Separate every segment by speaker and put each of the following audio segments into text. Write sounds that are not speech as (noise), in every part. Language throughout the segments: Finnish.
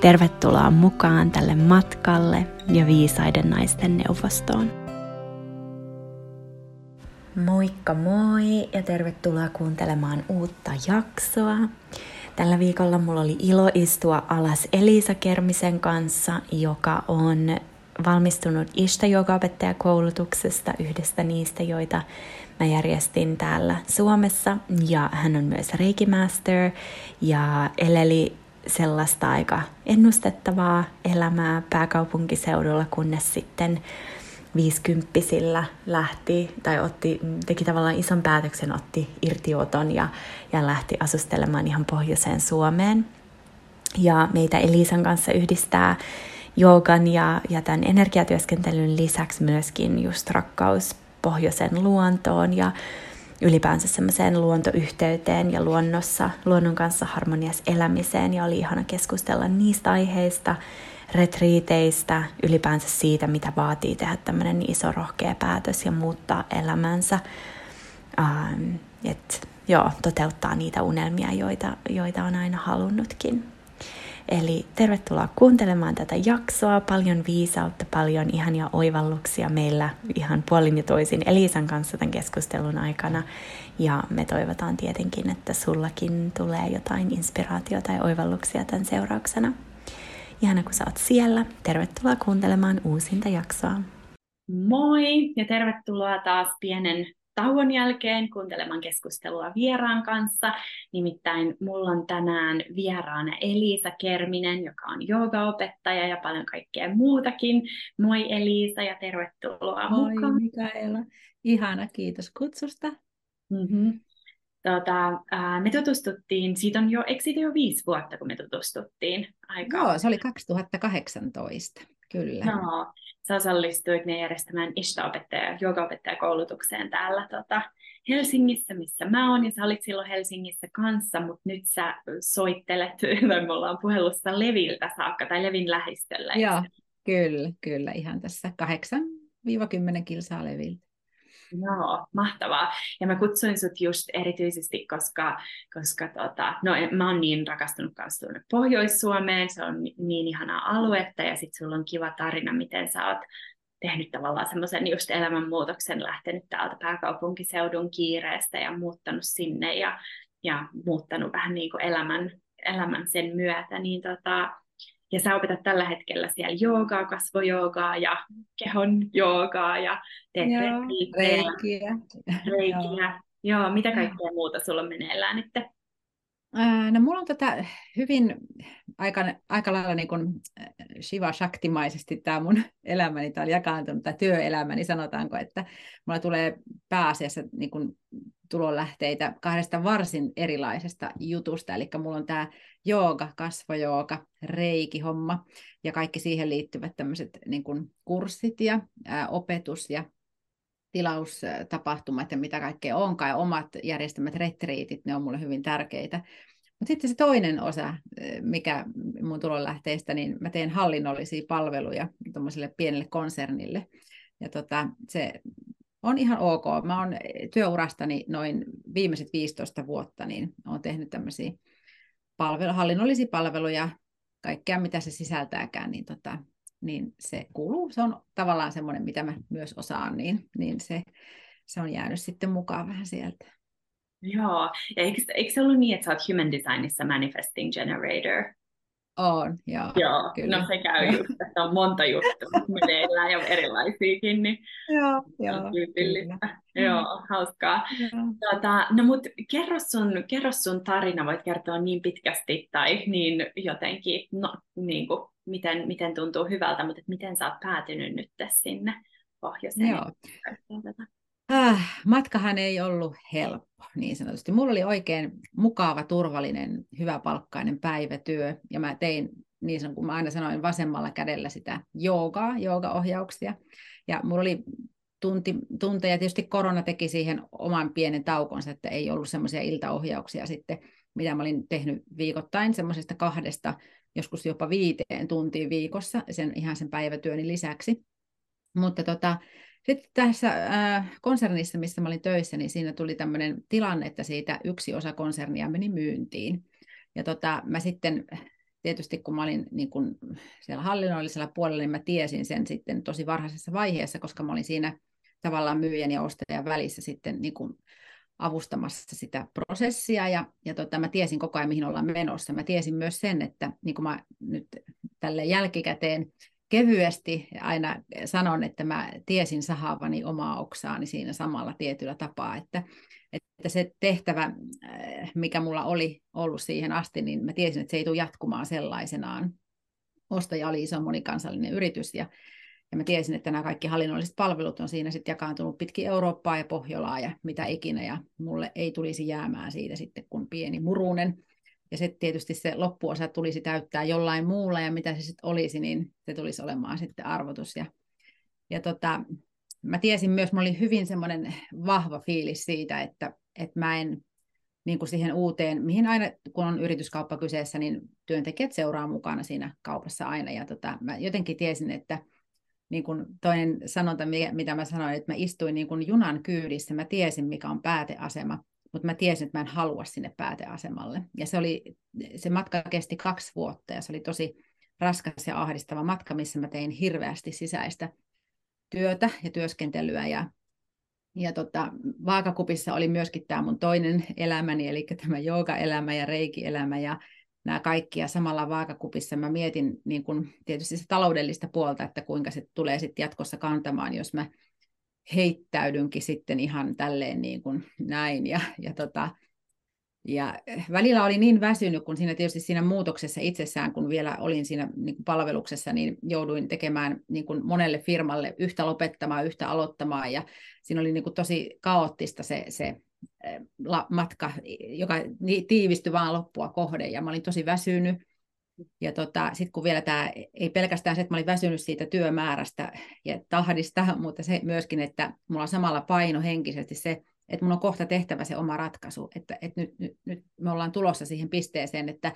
Speaker 1: Tervetuloa mukaan tälle matkalle ja viisaiden naisten neuvostoon. Moikka moi ja tervetuloa kuuntelemaan uutta jaksoa. Tällä viikolla mulla oli ilo istua alas Elisa Kermisen kanssa, joka on valmistunut ishta koulutuksesta yhdestä niistä, joita mä järjestin täällä Suomessa. Ja hän on myös Reiki Master ja eleli sellaista aika ennustettavaa elämää pääkaupunkiseudulla, kunnes sitten viisikymppisillä lähti tai otti, teki tavallaan ison päätöksen, otti irtioton ja, ja lähti asustelemaan ihan pohjoiseen Suomeen. Ja meitä Elisan kanssa yhdistää joogan ja, ja tämän energiatyöskentelyn lisäksi myöskin just rakkaus pohjoisen luontoon ja ylipäänsä semmoiseen luontoyhteyteen ja luonnossa, luonnon kanssa harmoniassa elämiseen ja oli ihana keskustella niistä aiheista, retriiteistä, ylipäänsä siitä, mitä vaatii tehdä tämmöinen iso rohkea päätös ja muuttaa elämänsä. Ähm, et, joo, toteuttaa niitä unelmia, joita, joita on aina halunnutkin. Eli tervetuloa kuuntelemaan tätä jaksoa. Paljon viisautta, paljon ihania oivalluksia meillä ihan puolin ja toisin Elisan kanssa tämän keskustelun aikana. Ja me toivotaan tietenkin, että sullakin tulee jotain inspiraatiota ja oivalluksia tämän seurauksena. Ihana, kun sä oot siellä. Tervetuloa kuuntelemaan uusinta jaksoa. Moi ja tervetuloa taas pienen tauon jälkeen kuuntelemaan keskustelua vieraan kanssa. Nimittäin mulla on tänään vieraana Elisa Kerminen, joka on joogaopettaja ja paljon kaikkea muutakin. Moi Elisa ja tervetuloa
Speaker 2: Moi mukaan. Mikaela. Ihana, kiitos kutsusta.
Speaker 1: Mm-hmm. Tota, ää, me tutustuttiin, siitä on jo, eikö jo viisi vuotta, kun me tutustuttiin?
Speaker 2: Aika... Joo, se oli 2018, kyllä.
Speaker 1: No, sä osallistuit meidän järjestämään Ishta-opettaja, koulutukseen täällä tota, Helsingissä, missä mä oon, ja sä olit silloin Helsingissä kanssa, mutta nyt sä soittelet, (laughs) tai me ollaan puhelussa Leviltä saakka, tai Levin lähistöllä.
Speaker 2: Joo, kyllä, kyllä, ihan tässä 8-10 kilsaa Leviltä.
Speaker 1: Joo, mahtavaa. Ja mä kutsuin sut just erityisesti, koska, koska tota, no, mä oon niin rakastunut kanssa Pohjois-Suomeen, se on niin ihanaa aluetta, ja sitten sulla on kiva tarina, miten sä oot tehnyt tavallaan semmoisen just elämänmuutoksen, lähtenyt täältä pääkaupunkiseudun kiireestä ja muuttanut sinne ja, ja muuttanut vähän niin kuin elämän, elämän sen myötä, niin tota, ja sä opetat tällä hetkellä siellä joogaa, kasvojoogaa ja kehon joogaa ja teet
Speaker 2: Joo, reikiä.
Speaker 1: reikiä. Joo, mitä kaikkea muuta sulla on meneillään nyt?
Speaker 2: No mulla on tota hyvin aika, aika lailla niin kuin Shiva Shaktimaisesti tämä mun (laughs) elämäni, tämä on jakaantunut, tämä työelämäni sanotaanko, että mulla tulee pääasiassa niin kuin tulonlähteitä kahdesta varsin erilaisesta jutusta, eli mulla on tämä jooga, kasvojooga, reiki-homma ja kaikki siihen liittyvät tämmöiset niin kuin kurssit ja ää, opetus ja tilaustapahtumat ja mitä kaikkea onkaan, ja omat järjestämät retriitit, ne on mulle hyvin tärkeitä. Mutta sitten se toinen osa, mikä mun tulonlähteistä, niin mä teen hallinnollisia palveluja tuommoiselle pienelle konsernille. Ja tota, se on ihan ok. Mä oon työurastani noin viimeiset 15 vuotta, niin olen tehnyt tämmöisiä palvelu, hallinnollisia palveluja, kaikkea mitä se sisältääkään, niin, tota, niin se kuuluu. Se on tavallaan semmoinen, mitä mä myös osaan, niin, niin se, se on jäänyt sitten mukaan vähän sieltä.
Speaker 1: Joo, ja eikö, eikö se ollut niin, että sä oot Human Designissa Manifesting Generator?
Speaker 2: On, joo.
Speaker 1: Joo, kyllä. no se käy joo. just, että on monta juttua meneillään ja erilaisiakin, niin
Speaker 2: joo, joo,
Speaker 1: tyypillistä. Joo, hauskaa. Tota, no mut kerro sun, kerro sun tarina, voit kertoa niin pitkästi tai niin jotenkin, no niin kuin, miten, miten tuntuu hyvältä, mutta miten sä oot päätynyt nyt sinne pohjoiseen?
Speaker 2: Joo. Äh, matkahan ei ollut helppo, niin sanotusti. Mulla oli oikein mukava, turvallinen, hyväpalkkainen päivätyö, ja mä tein niin sanon, kuin mä aina sanoin, vasemmalla kädellä sitä joogaa, joogaohjauksia. Ja mulla oli tunti, tunteja, tietysti korona teki siihen oman pienen taukonsa, että ei ollut semmoisia iltaohjauksia sitten, mitä mä olin tehnyt viikoittain, semmoisesta kahdesta, joskus jopa viiteen tuntiin viikossa, sen, ihan sen päivätyöni lisäksi. Mutta tota, sitten tässä äh, konsernissa, missä mä olin töissä, niin siinä tuli tämmöinen tilanne, että siitä yksi osa konsernia meni myyntiin. Ja tota, mä sitten tietysti kun mä olin niin kun siellä hallinnollisella puolella, niin mä tiesin sen sitten tosi varhaisessa vaiheessa, koska mä olin siinä tavallaan myyjän ja ostajan välissä sitten niin kun avustamassa sitä prosessia ja, ja tota, mä tiesin koko ajan, mihin ollaan menossa. Mä tiesin myös sen, että niin kuin mä nyt tälle jälkikäteen kevyesti aina sanon, että mä tiesin sahaavani omaa oksaani siinä samalla tietyllä tapaa, että, että se tehtävä, äh, mikä mulla oli ollut siihen asti, niin mä tiesin, että se ei tule jatkumaan sellaisenaan. Ostaja oli iso monikansallinen yritys ja, ja mä tiesin, että nämä kaikki hallinnolliset palvelut on siinä sitten jakaantunut pitkin Eurooppaa ja Pohjolaa ja mitä ikinä, ja mulle ei tulisi jäämään siitä sitten kuin pieni murunen. Ja sitten tietysti se loppuosa tulisi täyttää jollain muulla, ja mitä se sitten olisi, niin se tulisi olemaan sitten arvotus. Ja, ja tota, mä tiesin myös, mulla oli hyvin semmoinen vahva fiilis siitä, että, että mä en niin kuin siihen uuteen, mihin aina kun on yrityskauppa kyseessä, niin työntekijät seuraa mukana siinä kaupassa aina. Ja tota, mä jotenkin tiesin, että niin kuin toinen sanonta, mitä mä sanoin, että mä istuin niin kuin junan kyydissä, mä tiesin, mikä on pääteasema, mutta mä tiesin, että mä en halua sinne pääteasemalle. Ja se, oli, se matka kesti kaksi vuotta ja se oli tosi raskas ja ahdistava matka, missä mä tein hirveästi sisäistä työtä ja työskentelyä ja ja tota, vaakakupissa oli myöskin tämä mun toinen elämäni, eli tämä jooga-elämä ja reiki-elämä ja nämä kaikki. Ja samalla vaakakupissa mä mietin niin kun, tietysti se taloudellista puolta, että kuinka se tulee sitten jatkossa kantamaan, jos mä heittäydynkin sitten ihan tälleen niin kuin näin. Ja, ja tota, ja välillä oli niin väsynyt, kun siinä tietysti siinä muutoksessa itsessään, kun vielä olin siinä niin kuin palveluksessa, niin jouduin tekemään niin kuin monelle firmalle yhtä lopettamaan, yhtä aloittamaan, ja siinä oli niin kuin tosi kaoottista se, se eh, matka, joka tiivistyi vaan loppua kohden, ja mä olin tosi väsynyt, ja tota, sitten kun vielä tämä, ei pelkästään se, että mä olin väsynyt siitä työmäärästä ja tahdista, mutta se myöskin, että mulla on samalla paino henkisesti se, että mun on kohta tehtävä se oma ratkaisu, että, että nyt, nyt, nyt me ollaan tulossa siihen pisteeseen, että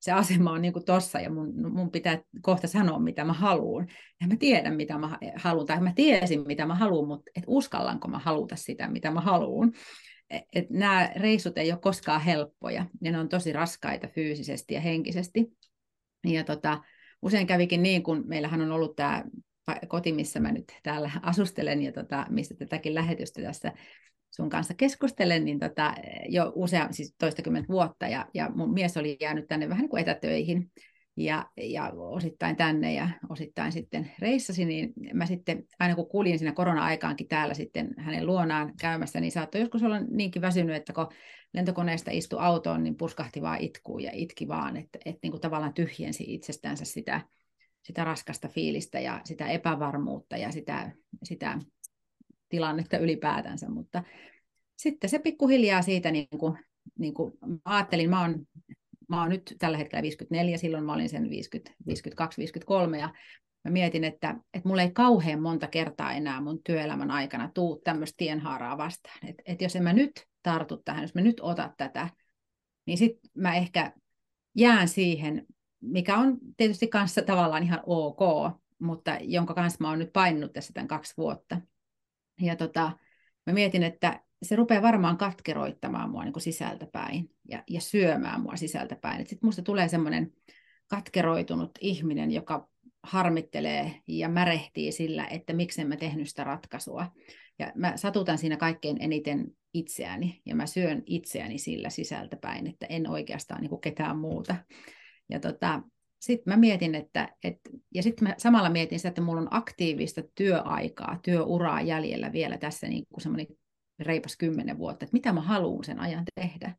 Speaker 2: se asema on niin kuin tossa ja mun, mun pitää kohta sanoa, mitä mä haluan. Ja mä tiedän, mitä mä haluan, tai mä tiesin, mitä mä haluan, mutta et uskallanko mä haluta sitä, mitä mä haluan. Et nämä reissut ei ole koskaan helppoja, ja ne on tosi raskaita fyysisesti ja henkisesti. Ja tota, usein kävikin niin, kun meillähän on ollut tämä koti, missä mä nyt täällä (laughs) asustelen, ja tota, mistä tätäkin lähetystä tässä sun kanssa keskustelen, niin tota, jo usea, siis toistakymmentä vuotta, ja, ja mun mies oli jäänyt tänne vähän niin kuin etätöihin, ja, ja osittain tänne ja osittain sitten reissasi, niin mä sitten, aina kun kuulin siinä korona-aikaankin täällä sitten hänen luonaan käymässä, niin saattoi joskus olla niinkin väsynyt, että kun lentokoneesta istui autoon, niin puskahti vaan itkuu ja itki vaan, että, että niin kuin tavallaan tyhjensi itsestänsä sitä, sitä raskasta fiilistä ja sitä epävarmuutta ja sitä, sitä tilannetta ylipäätänsä, mutta sitten se pikkuhiljaa siitä, niin kuin, niin kuin ajattelin, mä oon, mä oon nyt tällä hetkellä 54, silloin mä olin sen 50, 52, 53, ja mä mietin, että, että mulla ei kauhean monta kertaa enää mun työelämän aikana tuu tämmöistä tienhaaraa vastaan. Että et jos en mä nyt tartu tähän, jos mä nyt otat tätä, niin sitten mä ehkä jään siihen, mikä on tietysti kanssa tavallaan ihan ok, mutta jonka kanssa mä oon nyt painunut tässä tämän kaksi vuotta. Ja tota, mä mietin, että se rupeaa varmaan katkeroittamaan mua niin kuin sisältäpäin ja, ja syömään mua sisältäpäin. Sitten musta tulee semmoinen katkeroitunut ihminen, joka harmittelee ja märehtii sillä, että miksi en mä tehnyt sitä ratkaisua. Ja mä satutan siinä kaikkein eniten itseäni ja mä syön itseäni sillä sisältäpäin, että en oikeastaan niin kuin ketään muuta. Ja tota, sitten mä mietin, että, et, ja sitten mä samalla mietin sitä, että mulla on aktiivista työaikaa, työuraa jäljellä vielä tässä niin kuin semmoinen reipas kymmenen vuotta, että mitä mä haluan sen ajan tehdä.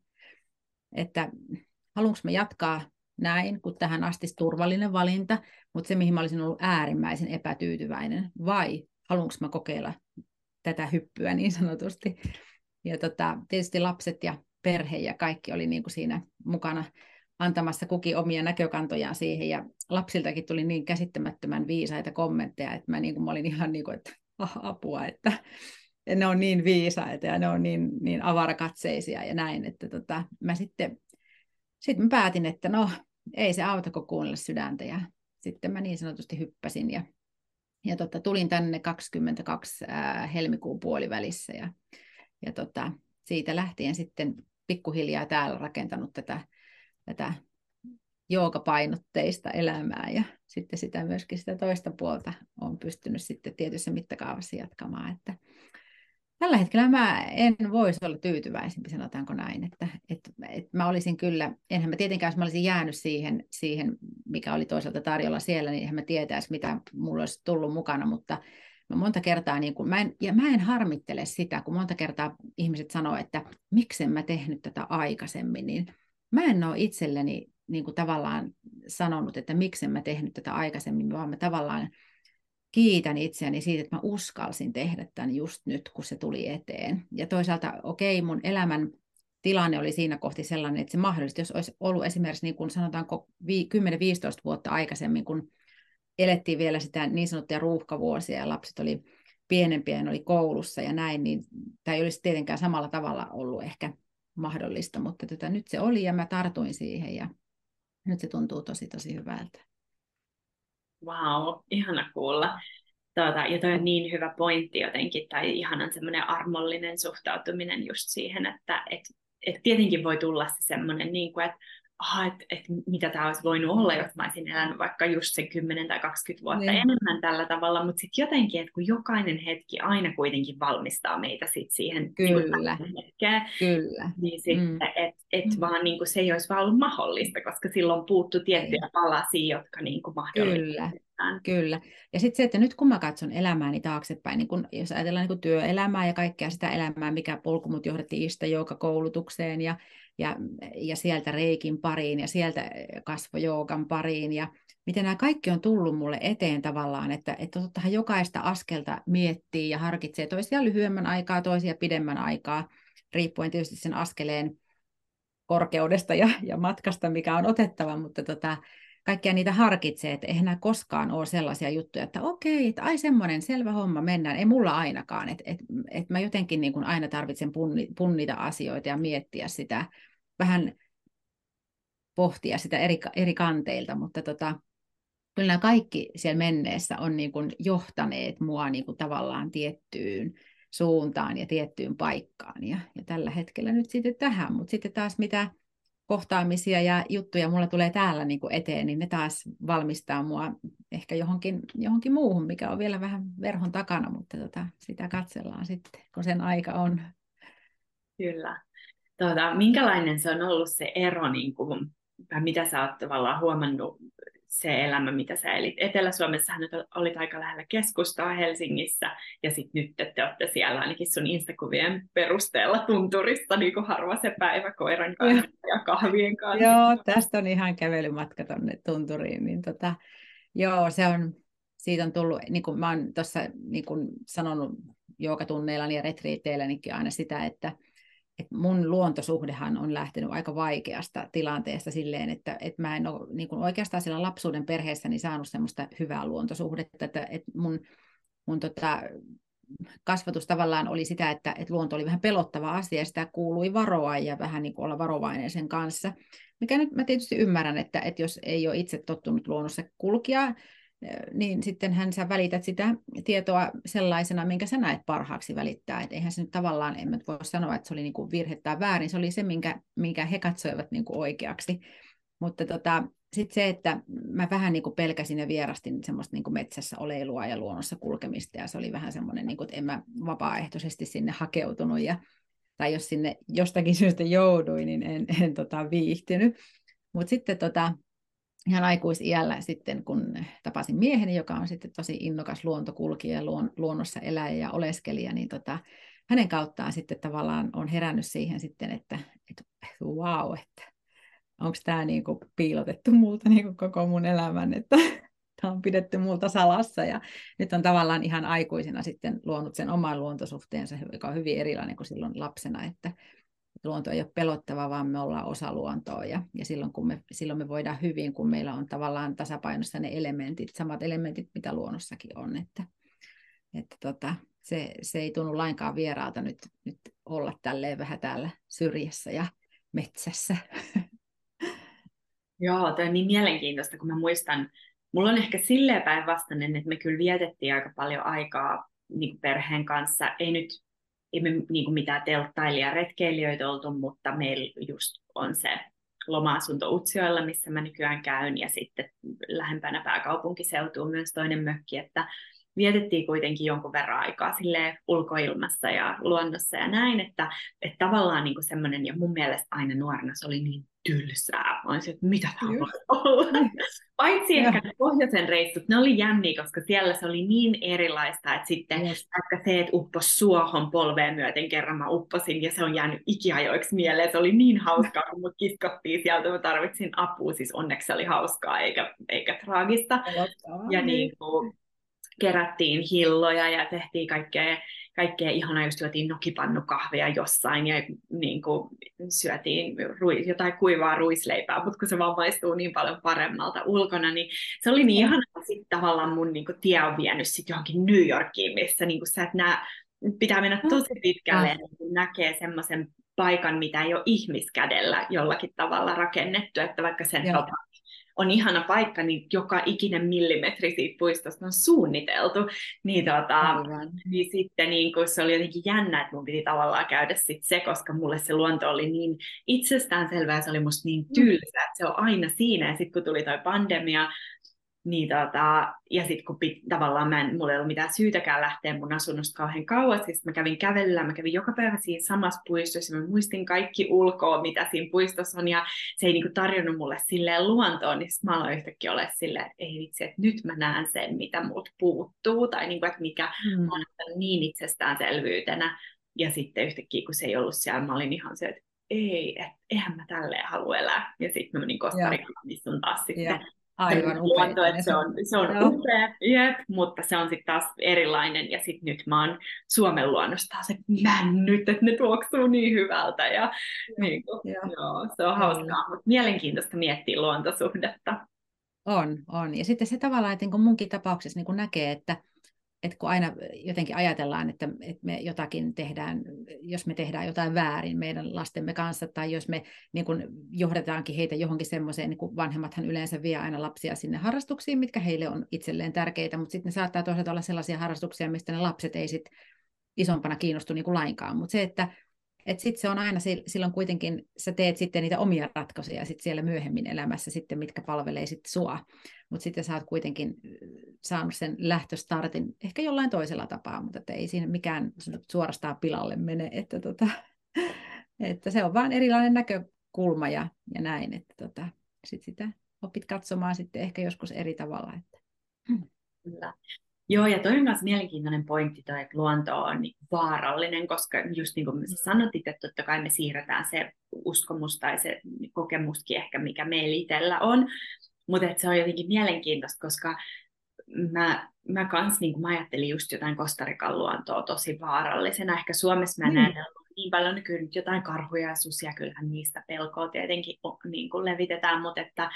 Speaker 2: Että haluanko mä jatkaa näin, kun tähän asti turvallinen valinta, mutta se, mihin mä olisin ollut äärimmäisen epätyytyväinen, vai haluanko mä kokeilla tätä hyppyä niin sanotusti. Ja tota, tietysti lapset ja perhe ja kaikki oli niin kuin siinä mukana antamassa kukin omia näkökantojaan siihen, ja lapsiltakin tuli niin käsittämättömän viisaita kommentteja, että mä, niin kuin, mä olin ihan niin kuin, että apua, että ne on niin viisaita ja ne on niin, niin avarakatseisia ja näin, että tota, mä sitten sit mä päätin, että no ei se auta, kun kuunnella sydäntä ja sitten mä niin sanotusti hyppäsin ja, ja tota, tulin tänne 22 ää, helmikuun puolivälissä ja, ja tota, siitä lähtien sitten pikkuhiljaa täällä rakentanut tätä, tätä joogapainotteista elämää ja sitten sitä myöskin sitä toista puolta on pystynyt sitten tietyssä mittakaavassa jatkamaan, että tällä hetkellä mä en voisi olla tyytyväisempi, sanotaanko näin, että, että, että mä olisin kyllä, enhän mä tietenkään, jos mä olisin jäänyt siihen, siihen, mikä oli toisaalta tarjolla siellä, niin enhän mä tietäisi, mitä mulla olisi tullut mukana, mutta mä monta kertaa, niin kun, mä en, ja mä en harmittele sitä, kun monta kertaa ihmiset sanoo, että miksen mä tehnyt tätä aikaisemmin, niin mä en ole itselleni niin kuin tavallaan sanonut, että miksen mä tehnyt tätä aikaisemmin, vaan mä tavallaan kiitän itseäni siitä, että mä uskalsin tehdä tämän just nyt, kun se tuli eteen. Ja toisaalta, okei, mun elämän tilanne oli siinä kohti sellainen, että se mahdollisesti, jos olisi ollut esimerkiksi niin kuin sanotaanko 10-15 vuotta aikaisemmin, kun elettiin vielä sitä niin sanottuja ruuhkavuosia ja lapset oli pienempiä ja oli koulussa ja näin, niin tämä ei olisi tietenkään samalla tavalla ollut ehkä mahdollista, mutta tota, nyt se oli ja mä tartuin siihen ja nyt se tuntuu tosi tosi hyvältä.
Speaker 3: Wow, ihana kuulla. Tuota, ja toi on niin hyvä pointti jotenkin, tai ihanan semmoinen armollinen suhtautuminen just siihen, että et, et tietenkin voi tulla se semmoinen, niin kuin, että aha, että et, mitä tämä olisi voinut olla, jos mä olisin elänyt vaikka just sen 10 tai 20 vuotta niin. enemmän tällä tavalla, mutta sitten jotenkin, että kun jokainen hetki aina kuitenkin valmistaa meitä sit siihen
Speaker 2: Kyllä.
Speaker 3: hetkeen,
Speaker 2: Kyllä.
Speaker 3: niin sitten, mm. että et mm. vaan niin kuin se ei olisi vaan ollut mahdollista, koska silloin puuttu tiettyjä ei. palasia, jotka niin kuin
Speaker 2: Kyllä. Kyllä. Ja sitten se, että nyt kun mä katson elämääni taaksepäin, niin kun, jos ajatellaan niin kun työelämää ja kaikkea sitä elämää, mikä polku mut johdettiin Ista koulutukseen ja ja, ja sieltä reikin pariin ja sieltä kasvojoukan pariin. Ja miten nämä kaikki on tullut mulle eteen tavallaan, että, että tottahan jokaista askelta miettii ja harkitsee toisia lyhyemmän aikaa, toisia pidemmän aikaa, riippuen tietysti sen askeleen korkeudesta ja, ja matkasta, mikä on otettava, mutta tota, kaikkia niitä harkitsee, että eihän nämä koskaan ole sellaisia juttuja, että okei, että ai semmoinen selvä homma, mennään. Ei mulla ainakaan, että et, et mä jotenkin niin kuin aina tarvitsen punni, punnita asioita ja miettiä sitä, vähän pohtia sitä eri, eri kanteilta, mutta tota, kyllä nämä kaikki siellä menneessä on niin kuin johtaneet mua niin kuin tavallaan tiettyyn suuntaan ja tiettyyn paikkaan. Ja, ja tällä hetkellä nyt sitten tähän, mutta sitten taas mitä kohtaamisia ja juttuja mulla tulee täällä niin kuin eteen, niin ne taas valmistaa mua ehkä johonkin, johonkin muuhun, mikä on vielä vähän verhon takana, mutta tota, sitä katsellaan sitten, kun sen aika on.
Speaker 3: Kyllä. Tuota, minkälainen se on ollut se ero, niin kuin, mitä sä oot tavallaan huomannut se elämä, mitä sä elit. Etelä-Suomessahan nyt olit aika lähellä keskustaa Helsingissä, ja sitten nyt te olette siellä ainakin sun Instakuvien perusteella tunturissa niin kuin harva se päivä koiran kanssa ja, kahvien kanssa.
Speaker 2: Joo, tästä on ihan kävelymatka tuonne tunturiin. Niin tota, joo, se on, siitä on tullut, niin kuin mä oon tuossa niin kuin sanonut tunneilla ja retriiteillänikin aina sitä, että että mun luontosuhdehan on lähtenyt aika vaikeasta tilanteesta silleen, että, että mä en ole niin kuin oikeastaan siellä lapsuuden perheessäni saanut semmoista hyvää luontosuhdetta, että, että mun, mun tota, kasvatus tavallaan oli sitä, että, että luonto oli vähän pelottava asia sitä kuului varoa ja vähän niin kuin olla varovainen sen kanssa. Mikä nyt mä tietysti ymmärrän, että, että jos ei ole itse tottunut luonnossa kulkia, niin sitten hän sä välität sitä tietoa sellaisena, minkä sä näet parhaaksi välittää. Et eihän se nyt tavallaan, en voi sanoa, että se oli niinku virhe tai väärin, se oli se, minkä, minkä he katsoivat niinku oikeaksi. Mutta tota, sitten se, että mä vähän niinku pelkäsin ja vierastin semmoista niinku metsässä oleilua ja luonnossa kulkemista, ja se oli vähän semmoinen, niinku, että en mä vapaaehtoisesti sinne hakeutunut, ja, tai jos sinne jostakin syystä jouduin, niin en, en tota, viihtynyt. Mutta sitten tota, ihan aikuisiällä sitten, kun tapasin mieheni, joka on sitten tosi innokas luontokulkija ja luon, luonnossa eläjä ja oleskelija, niin tota, hänen kauttaan sitten tavallaan on herännyt siihen sitten, että, että wow, että onko tämä niinku piilotettu multa niinku koko mun elämän, että tämä on pidetty multa salassa. Ja nyt on tavallaan ihan aikuisena sitten luonut sen oman luontosuhteensa, joka on hyvin erilainen kuin silloin lapsena, että, luonto ei ole pelottava, vaan me ollaan osa luontoa ja, ja silloin, kun me, silloin me voidaan hyvin, kun meillä on tavallaan tasapainossa ne elementit, samat elementit, mitä luonnossakin on, että, että tota, se, se ei tunnu lainkaan vieraalta nyt, nyt olla tälleen vähän täällä syrjässä ja metsässä. (laughs)
Speaker 3: Joo, toi on niin mielenkiintoista, kun mä muistan, mulla on ehkä silleen päinvastainen, että me kyllä vietettiin aika paljon aikaa niin perheen kanssa. Ei nyt ei me niin kuin mitään telttailija retkeilijöitä oltu, mutta meillä just on se loma-asunto Utsioilla, missä mä nykyään käyn, ja sitten lähempänä pääkaupunkiseutuun myös toinen mökki, että vietettiin kuitenkin jonkun verran aikaa sille ulkoilmassa ja luonnossa ja näin, että, että tavallaan niin semmoinen, ja mun mielestä aina nuorena se oli niin tylsää. Mä olisin, että mitä tämä voi olla. Paitsi ja. ehkä pohjoisen reissut, ne oli jänniä, koska siellä se oli niin erilaista, että sitten yes. vaikka se, että uppos suohon polveen myöten kerran mä upposin, ja se on jäänyt ikiajoiksi mieleen. Se oli niin hauskaa, kun mut kiskottiin sieltä, mä tarvitsin apua, siis onneksi se oli hauskaa eikä, eikä traagista. Ja niin kuin, kerättiin hilloja ja tehtiin kaikkea, kaikkea ihanaa, just syötiin nokipannukahvia jossain ja niin kuin, syötiin ruis, jotain kuivaa ruisleipää, mutta kun se vaan maistuu niin paljon paremmalta ulkona, niin se oli niin ihanaa, että sitten tavallaan mun niin kuin, tie on vienyt sit johonkin New Yorkiin, missä niin kuin, sä et näe, pitää mennä tosi pitkälle, että niin näkee semmoisen paikan, mitä ei ole ihmiskädellä jollakin tavalla rakennettu, että vaikka sen on ihana paikka, niin joka ikinen millimetri siitä puistosta on suunniteltu. Niin, tota, niin sitten niin kun se oli jotenkin jännä, että mun piti tavallaan käydä sit se, koska mulle se luonto oli niin itsestäänselvää, se oli musta niin mm. tylsä, että se on aina siinä. Ja sitten kun tuli toi pandemia, niin tota, ja sitten kun pit, tavallaan mä en, mulla ei ollut mitään syytäkään lähteä mun asunnosta kauhean kauas, siis mä kävin kävellä, mä kävin joka päivä siinä samassa puistossa, mä muistin kaikki ulkoa, mitä siinä puistossa on, ja se ei niinku tarjonnut mulle silleen luontoon, niin mä aloin yhtäkkiä olla silleen, että ei vitsi, että nyt mä näen sen, mitä multa puuttuu, tai niinku, että mikä mm. on niin itsestäänselvyytenä, ja sitten yhtäkkiä, kun se ei ollut siellä, mä olin ihan se, että ei, että eihän mä tälleen halua elää. Ja sitten mä menin Kostarikkaan, missä on taas sitten ja
Speaker 2: Aivan luonto,
Speaker 3: että se on, se on upea, jep, mutta se on sitten taas erilainen. Ja sitten nyt mä oon Suomen luonnosta se männyt, että ne tuoksuu niin hyvältä. Ja, ja. Niin kuin, ja. Joo, se on hauskaa, mutta mielenkiintoista miettiä luontosuhdetta.
Speaker 2: On, on. Ja sitten se tavallaan, että niin munkin tapauksessa niin näkee, että että kun aina jotenkin ajatellaan, että, että me jotakin tehdään, jos me tehdään jotain väärin meidän lastemme kanssa, tai jos me niin kuin johdetaankin heitä johonkin semmoiseen, niin kuin vanhemmathan yleensä vie aina lapsia sinne harrastuksiin, mitkä heille on itselleen tärkeitä, mutta sitten ne saattaa toisaalta olla sellaisia harrastuksia, mistä ne lapset ei sit isompana kiinnostu niin kuin lainkaan, mutta se, että että sitten se on aina silloin kuitenkin, sä teet sitten niitä omia ratkaisuja sit siellä myöhemmin elämässä sitten, mitkä palvelee sitten sua. Mutta sitten sä oot kuitenkin saanut sen lähtöstartin ehkä jollain toisella tapaa, mutta ei siinä mikään suorastaan pilalle mene. Että, tota, (laughs) että se on vain erilainen näkökulma ja, ja näin, että tota, sit sitä opit katsomaan sitten ehkä joskus eri tavalla. Että.
Speaker 3: Kyllä. Joo, ja toi on myös mielenkiintoinen pointti toi, että luonto on niin vaarallinen, koska just niin kuin sä sanot että totta kai me siirretään se uskomus tai se kokemuskin ehkä, mikä meillä itsellä on, mutta se on jotenkin mielenkiintoista, koska mä, mä kans niin mä ajattelin just jotain Kostarikan luontoa tosi vaarallisena. Ehkä Suomessa mä mm. näen niin paljon nykyään nyt jotain karhuja ja susia, kyllähän niistä pelkoa tietenkin niin kuin levitetään, mutta että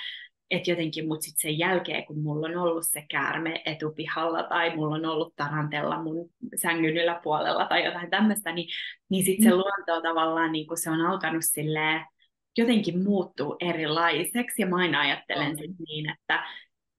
Speaker 3: että jotenkin mut sit sen jälkeen, kun mulla on ollut se käärme etupihalla tai mulla on ollut tarantella mun sängyn yläpuolella tai jotain tämmöistä, niin, niin sitten se mm. luonto tavallaan niin se on alkanut silleen, jotenkin muuttuu erilaiseksi ja mä aina ajattelen sit niin, että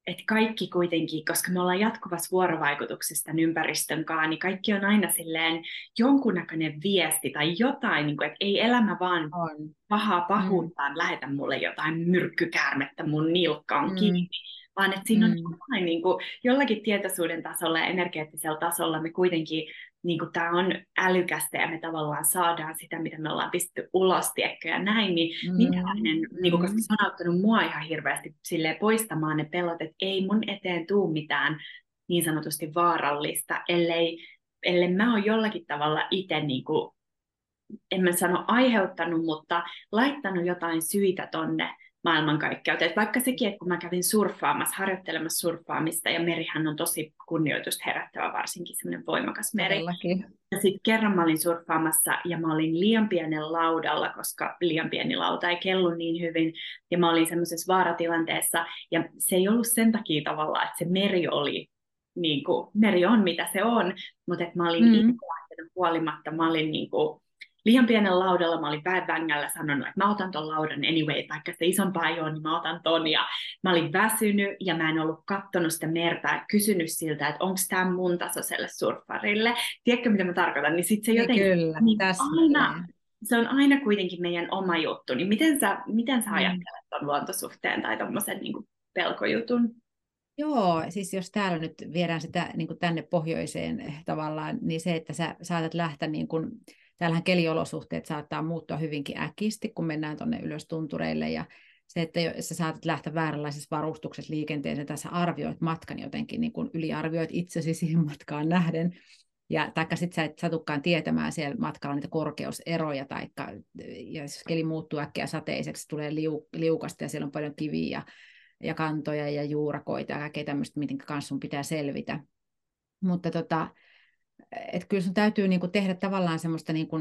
Speaker 3: että kaikki kuitenkin, koska me ollaan jatkuvassa vuorovaikutuksessa tämän ympäristön kanssa, niin kaikki on aina silleen jonkunnäköinen viesti tai jotain, niin kuin, että ei elämä vaan on. pahaa mm. pahuuttaan mm. lähetä mulle jotain myrkkykäärmettä mun nilkkaan mm. kiinni, vaan että siinä on mm. jotain niin kuin, jollakin tietoisuuden tasolla ja energeettisella tasolla me kuitenkin niin kuin tämä on älykästä ja me tavallaan saadaan sitä, mitä me ollaan pistetty ulos, tiekkä ja näin, niin mm. minkälainen, niin kuin, koska se on auttanut mua ihan hirveästi silleen poistamaan ne pelot, että ei mun eteen tuu mitään niin sanotusti vaarallista, ellei, ellei mä ole jollakin tavalla itse niin kuin, en mä sano aiheuttanut, mutta laittanut jotain syitä tonne maailmankaikkeuteen. Et vaikka sekin, että kun mä kävin surffaamassa, harjoittelemassa surffaamista, ja merihän on tosi kunnioitusta herättävä, varsinkin semmoinen voimakas meri.
Speaker 2: Todellakin.
Speaker 3: Ja sitten kerran mä olin surffaamassa, ja mä olin liian pienen laudalla, koska liian pieni lauta ei kellu niin hyvin, ja mä olin semmoisessa vaaratilanteessa, ja se ei ollut sen takia tavallaan, että se meri oli niin kuin, meri on mitä se on, mutta että mä olin mm. itse huolimatta, mä olin niin kuin, liian pienen laudalla, mä olin vängällä sanonut, että mä otan ton laudan anyway, vaikka se isompaa ei ole, niin mä otan ton, ja mä olin väsynyt, ja mä en ollut kattonut sitä merta ja kysynyt siltä, että onko tämä mun tasoiselle surffarille. Tiedätkö, mitä mä tarkoitan? Niin sit se jotenkin,
Speaker 2: Kyllä,
Speaker 3: niin aina, se on aina kuitenkin meidän oma juttu, niin miten sä, miten sä mm. ajattelet ton luontosuhteen tai tommosen niin pelkojutun?
Speaker 2: Joo, siis jos täällä nyt viedään sitä niin kuin tänne pohjoiseen eh, tavallaan, niin se, että sä saatat lähteä, niin kuin, täällähän keliolosuhteet saattaa muuttua hyvinkin äkisti, kun mennään tuonne ylös tuntureille, ja se, että sä saatat lähteä vääränlaisessa varustuksessa liikenteeseen, tässä arvioit matkan jotenkin, niin kuin yliarvioit itsesi (laughs) siihen matkaan nähden, ja taikka sitten sä et satukaan tietämään siellä matkalla niitä korkeuseroja, taikka ja jos keli muuttuu äkkiä sateiseksi, tulee liu, liukasta ja siellä on paljon kiviä ja ja kantoja ja juurakoita ja kaikkea tämmöistä, miten kanssa sun pitää selvitä. Mutta tota, et kyllä sun täytyy niinku tehdä tavallaan semmoista, niinku,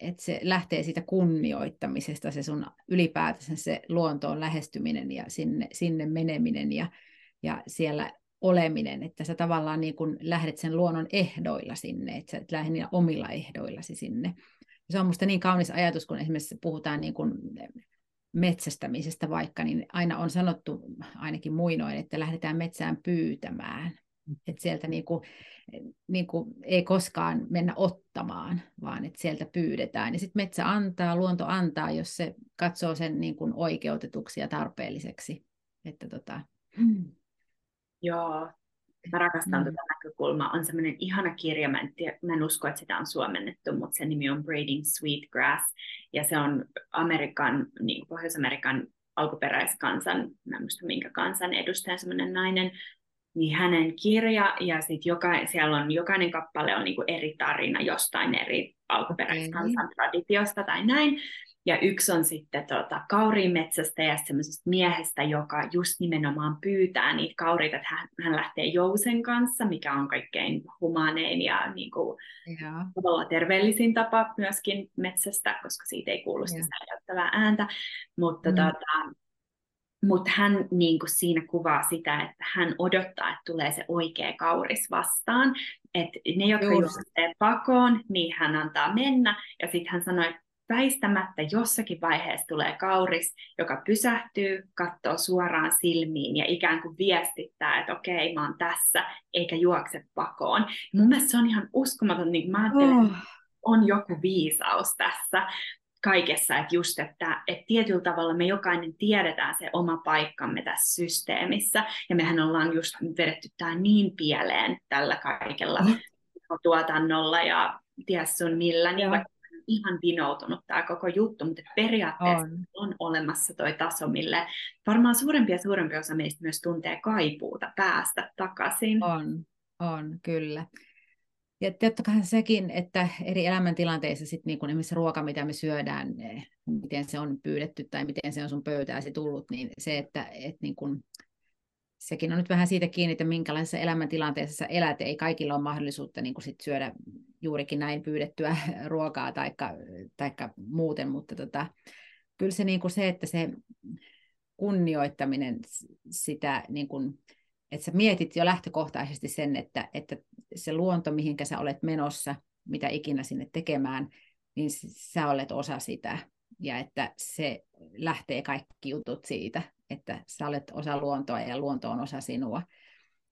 Speaker 2: että se lähtee siitä kunnioittamisesta, se sun ylipäätänsä se luontoon lähestyminen ja sinne, sinne meneminen ja, ja siellä oleminen, että sä tavallaan niin kun lähdet sen luonnon ehdoilla sinne, että sä et lähde niillä omilla ehdoillasi sinne. Se on musta niin kaunis ajatus, kun esimerkiksi puhutaan niin kun metsästämisestä vaikka, niin aina on sanottu ainakin muinoin, että lähdetään metsään pyytämään. Että sieltä niinku, niinku ei koskaan mennä ottamaan, vaan että sieltä pyydetään. Ja sitten metsä antaa, luonto antaa, jos se katsoo sen niinku oikeutetuksi ja tarpeelliseksi. Että tota... (clears throat)
Speaker 3: Joo, Mä rakastan mm. tätä näkökulmaa. On semmoinen ihana kirja, mä en, tiedä, mä en usko, että sitä on suomennettu, mutta sen nimi on Braiding Sweetgrass. Ja se on Amerikan, niin Pohjois-Amerikan alkuperäiskansan, mä en muista minkä kansan edustaja, semmoinen nainen, niin hänen kirja, ja sitten joka, siellä on jokainen kappale on niinku eri tarina jostain eri alkuperäiskansan okay. traditiosta tai näin. Ja yksi on sitten tota, kauriimetsästä ja semmoisesta miehestä, joka just nimenomaan pyytää niitä kauriita, että hän, hän lähtee jousen kanssa, mikä on kaikkein humaanein ja niin kuin, tavallaan terveellisin tapa myöskin metsästä, koska siitä ei kuulu sitä säilyttävää ääntä. Mutta mm. tota, mut hän niin kuin siinä kuvaa sitä, että hän odottaa, että tulee se oikea kauris vastaan. Että ne, jotka juoksee pakoon, niin hän antaa mennä. Ja sitten hän sanoi, että väistämättä jossakin vaiheessa tulee kauris, joka pysähtyy, katsoo suoraan silmiin ja ikään kuin viestittää, että okei, mä oon tässä, eikä juokse pakoon. Mun mielestä se on ihan uskomaton, niin mä ajattelen, oh. on joku viisaus tässä kaikessa, että just, että, että tietyllä tavalla me jokainen tiedetään se oma paikkamme tässä systeemissä, ja mehän ollaan just vedetty tämä niin pieleen tällä kaikella mm. tuotannolla ja ties sun millä, niin vaikka ihan vinoutunut tämä koko juttu, mutta periaatteessa on, on olemassa toi taso, mille varmaan suurempi ja suurempi osa meistä myös tuntee kaipuuta päästä takaisin.
Speaker 2: On, on, kyllä. Ja tottahan sekin, että eri elämäntilanteissa sit niin kun esimerkiksi ruoka, mitä me syödään, eh, miten se on pyydetty tai miten se on sun pöytääsi tullut, niin se, että et niin kun sekin on nyt vähän siitä kiinni, että minkälaisessa elämäntilanteessa sä elät. Ei kaikilla ole mahdollisuutta niin kuin sit syödä juurikin näin pyydettyä (laughs) ruokaa taikka, taikka muuten, mutta tota, kyllä se, niin kuin se, että se kunnioittaminen sitä, niin kuin, että sä mietit jo lähtökohtaisesti sen, että, että se luonto, mihinkä sä olet menossa, mitä ikinä sinne tekemään, niin sä olet osa sitä ja että se lähtee kaikki jutut siitä, että sä olet osa luontoa ja luonto on osa sinua.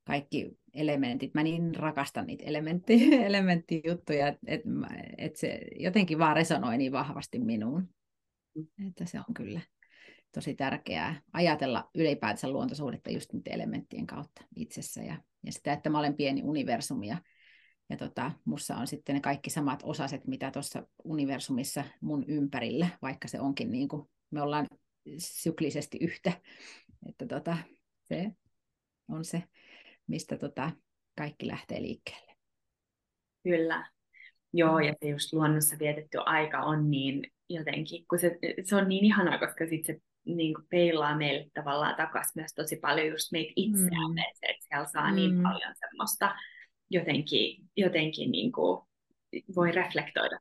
Speaker 2: Kaikki elementit, mä niin rakastan niitä elementti, (laughs) elementtijuttuja, että et, se jotenkin vaan resonoi niin vahvasti minuun. Että se on kyllä tosi tärkeää ajatella ylipäätänsä luontosuhdetta just niiden elementtien kautta itsessä ja, ja sitä, että mä olen pieni universumi ja, ja tota, mussa on sitten ne kaikki samat osaset, mitä tuossa universumissa mun ympärillä, vaikka se onkin niin kuin, me ollaan syklisesti yhtä. Että tota, se on se, mistä tota, kaikki lähtee liikkeelle.
Speaker 3: Kyllä. Joo, ja se just luonnossa vietetty aika on niin jotenkin, kun se, se on niin ihanaa, koska sitten se niin kuin peilaa meille tavallaan takaisin myös tosi paljon just meitä itseään, mm. että, siellä saa niin mm. niin paljon semmoista jotenkin, jotenkin niin kuin voi reflektoida.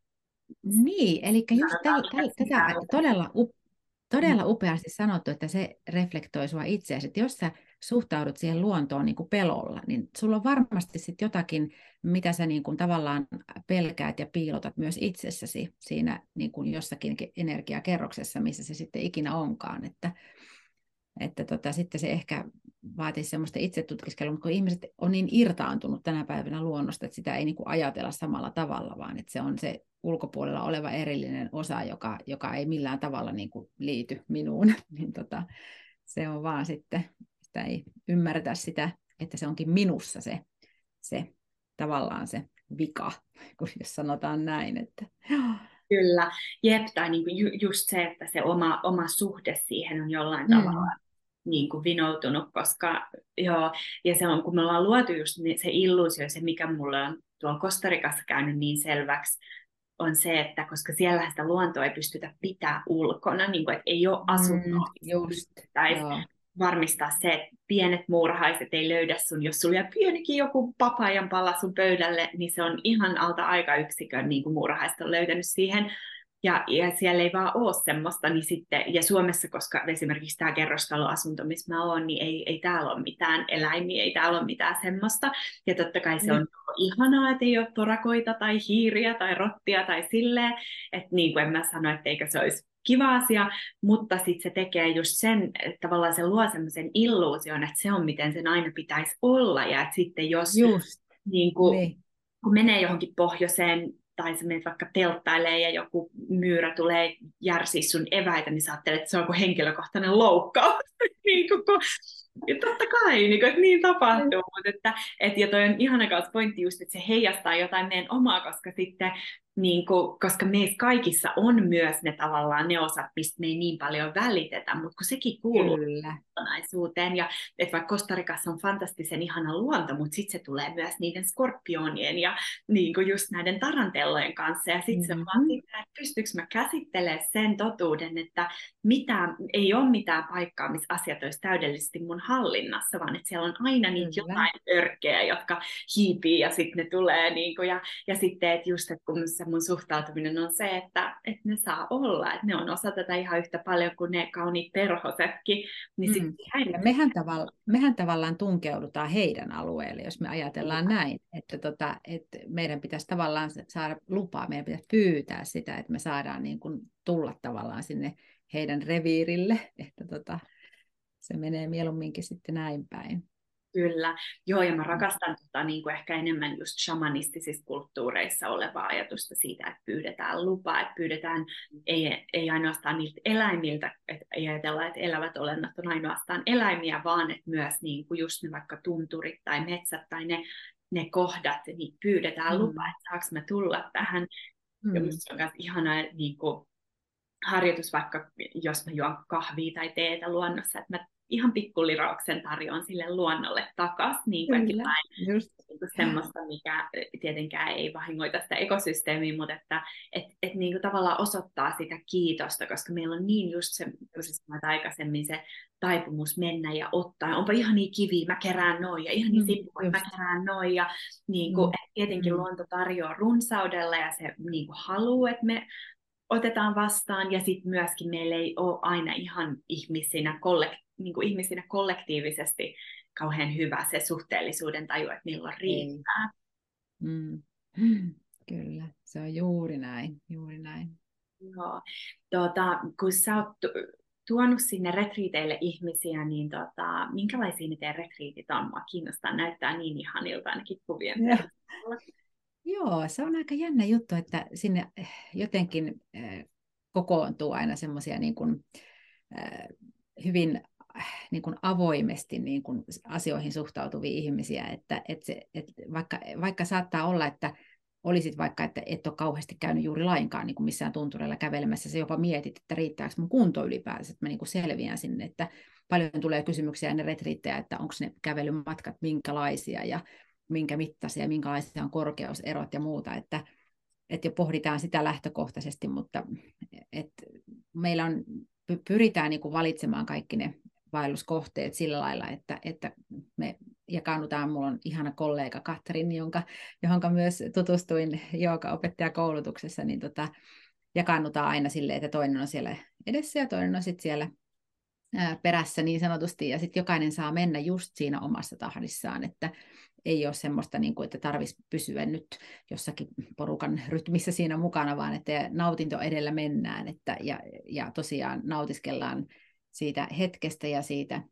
Speaker 2: Niin, eli just täl, täl, tätä todella, todella upeasti sanottu, että se reflektoi sua itseäsi, että jos sä suhtaudut siihen luontoon niin kuin pelolla, niin sulla on varmasti sitten jotakin, mitä sä niin kuin tavallaan pelkäät ja piilotat myös itsessäsi siinä niin kuin jossakin energiakerroksessa, missä se sitten ikinä onkaan. Että, että tota, sitten se ehkä vaatii semmoista itsetutkiskelua, mutta kun ihmiset on niin irtaantunut tänä päivänä luonnosta, että sitä ei niin kuin ajatella samalla tavalla, vaan että se on se ulkopuolella oleva erillinen osa, joka, joka ei millään tavalla niin kuin liity minuun, (laughs) niin tota, se on vaan sitten sitä ei ymmärretä sitä, että se onkin minussa se, se tavallaan se vika, (laughs) kun jos sanotaan näin. Että... (gasps)
Speaker 3: Kyllä, jep, tai niin kuin ju, just se, että se oma, oma suhde siihen on jollain mm. tavalla niin kuin vinoutunut, koska joo, ja se on, kun me ollaan luotu just niin se illuusio, se mikä mulle on tuolla Kostarikassa käynyt niin selväksi, on se, että koska siellä sitä luontoa ei pystytä pitää ulkona, niin kuin, että ei ole asuntoa. Mm, just, tai joo varmistaa se, että pienet muurahaiset ei löydä sun, jos sulla jää pienikin joku papajan pala sun pöydälle, niin se on ihan alta aikayksikön niin kuin muurahaiset on löytänyt siihen. Ja, ja siellä ei vaan ole semmoista, niin sitten, ja Suomessa, koska esimerkiksi tämä kerrostaloasunto, missä mä oon, niin ei, ei täällä ole mitään eläimiä, ei täällä ole mitään semmoista. Ja totta kai se on mm. ihanaa, että ei ole torakoita tai hiiriä tai rottia tai silleen, että niin kuin en mä sano, että eikö se olisi kiva asia, mutta sitten se tekee just sen, että tavallaan se luo semmoisen illuusion, että se on miten sen aina pitäisi olla, ja että sitten jos just. Niin kuin, niin. kun menee johonkin pohjoiseen, tai sä menet vaikka telttailee ja joku myyrä tulee järsiä sun eväitä, niin sä ajattelet, että se on kuin henkilökohtainen loukkaus. (laughs) niin kuin, ja totta kai, niin, kuin, että niin tapahtuu, mm. mutta että, et, ja toi on ihana pointti just, että se heijastaa jotain meidän omaa, koska sitten niin kuin, koska meissä kaikissa on myös ne tavallaan ne osat, mistä me ei niin paljon välitetä, mutta kun sekin kuuluu kokonaisuuteen, ja että vaikka Kostarikassa on fantastisen ihana luonto, mutta sitten se tulee myös niiden skorpionien ja niin kuin just näiden tarantellojen kanssa, ja sitten mm-hmm. se on vaan sitä, että pystyykö mä käsittelemään sen totuuden, että mitään, ei ole mitään paikkaa, missä asiat olisi täydellisesti mun hallinnassa, vaan että siellä on aina niitä Kyllä. jotain örkkejä, jotka hiipii, ja sitten ne tulee, niin kuin, ja, ja sitten, että just, että kun se mun suhtautuminen on se, että, että ne saa olla, että ne on osa tätä ihan yhtä paljon kuin ne kauniit perhosetkin. Niin mm.
Speaker 2: mehän, tavalla, mehän tavallaan tunkeudutaan heidän alueelle, jos me ajatellaan mm. näin, että, tota, että meidän pitäisi tavallaan saada lupaa, meidän pitäisi pyytää sitä, että me saadaan niin kuin tulla tavallaan sinne heidän reviirille, (laughs) että tota, se menee mieluumminkin sitten näin päin.
Speaker 3: Kyllä, joo, ja mä rakastan tota, niin kuin ehkä enemmän just shamanistisissa kulttuureissa olevaa ajatusta siitä, että pyydetään lupaa, että pyydetään ei, ei ainoastaan niiltä eläimiltä, että ei ajatella, että elävät olennot on ainoastaan eläimiä, vaan että myös niin kuin just ne vaikka tunturit tai metsät tai ne, ne kohdat, niin pyydetään mm. lupaa, että saanko mä tulla tähän. Mm. Ja musta on myös ihana niin kuin, harjoitus vaikka, jos mä juon kahvia tai teetä luonnossa, että mä ihan pikkulirauksen tarjoan sille luonnolle takaisin, niin kuin Kyllä, just. Niin kuin semmoista, mikä tietenkään ei vahingoita sitä ekosysteemiä, mutta että et, et niin kuin tavallaan osoittaa sitä kiitosta, koska meillä on niin just se, kun sä sanoit aikaisemmin, se taipumus mennä ja ottaa. Onpa ihan niin kivi, mä kerään noin, ja ihan niin mm, mä kerään noin. Ja niin kuin, mm. tietenkin mm. luonto tarjoaa runsaudella, ja se niin kuin haluaa, että me otetaan vastaan, ja sitten myöskin meillä ei ole aina ihan ihmisinä kollektiivisesti niin kuin ihmisinä kollektiivisesti kauhean hyvä se suhteellisuuden taju, että milloin riittää.
Speaker 2: Mm. Kyllä, se on juuri näin, juuri näin.
Speaker 3: Joo. Tuota, kun sä oot tuonut sinne retriiteille ihmisiä, niin tota, minkälaisia ne teidän retriitit on? Mua kiinnostaa, näyttää niin ihanilta ainakin kuvien
Speaker 2: Joo, se on aika jännä juttu, että sinne jotenkin äh, kokoontuu aina semmoisia niin kuin, äh, hyvin niin kuin avoimesti niin kuin asioihin suhtautuvia ihmisiä, että, että, se, että vaikka, vaikka saattaa olla, että olisit vaikka, että et ole kauheasti käynyt juuri lainkaan niin kuin missään tuntureilla kävelemässä, se jopa mietit, että riittääkö mun kunto ylipäänsä, että mä niin kuin selviän sinne, että paljon tulee kysymyksiä ennen retriittejä, että onko ne kävelymatkat minkälaisia ja minkä mittaisia, minkälaisia on korkeuserot ja muuta, että, että jo pohditaan sitä lähtökohtaisesti, mutta että meillä on, pyritään niin kuin valitsemaan kaikki ne vaelluskohteet sillä lailla, että, että me jakaannutaan. Mulla on ihana kollega Katrin, jonka, johonka myös tutustuin opettajakoulutuksessa, niin tota, jakaannutaan aina silleen, että toinen on siellä edessä ja toinen on sitten siellä perässä niin sanotusti, ja sitten jokainen saa mennä just siinä omassa tahdissaan, että ei ole semmoista, niin kuin, että tarvitsisi pysyä nyt jossakin porukan rytmissä siinä mukana, vaan että nautinto edellä mennään, että, ja, ja tosiaan nautiskellaan siitä hetkestä ja siitä,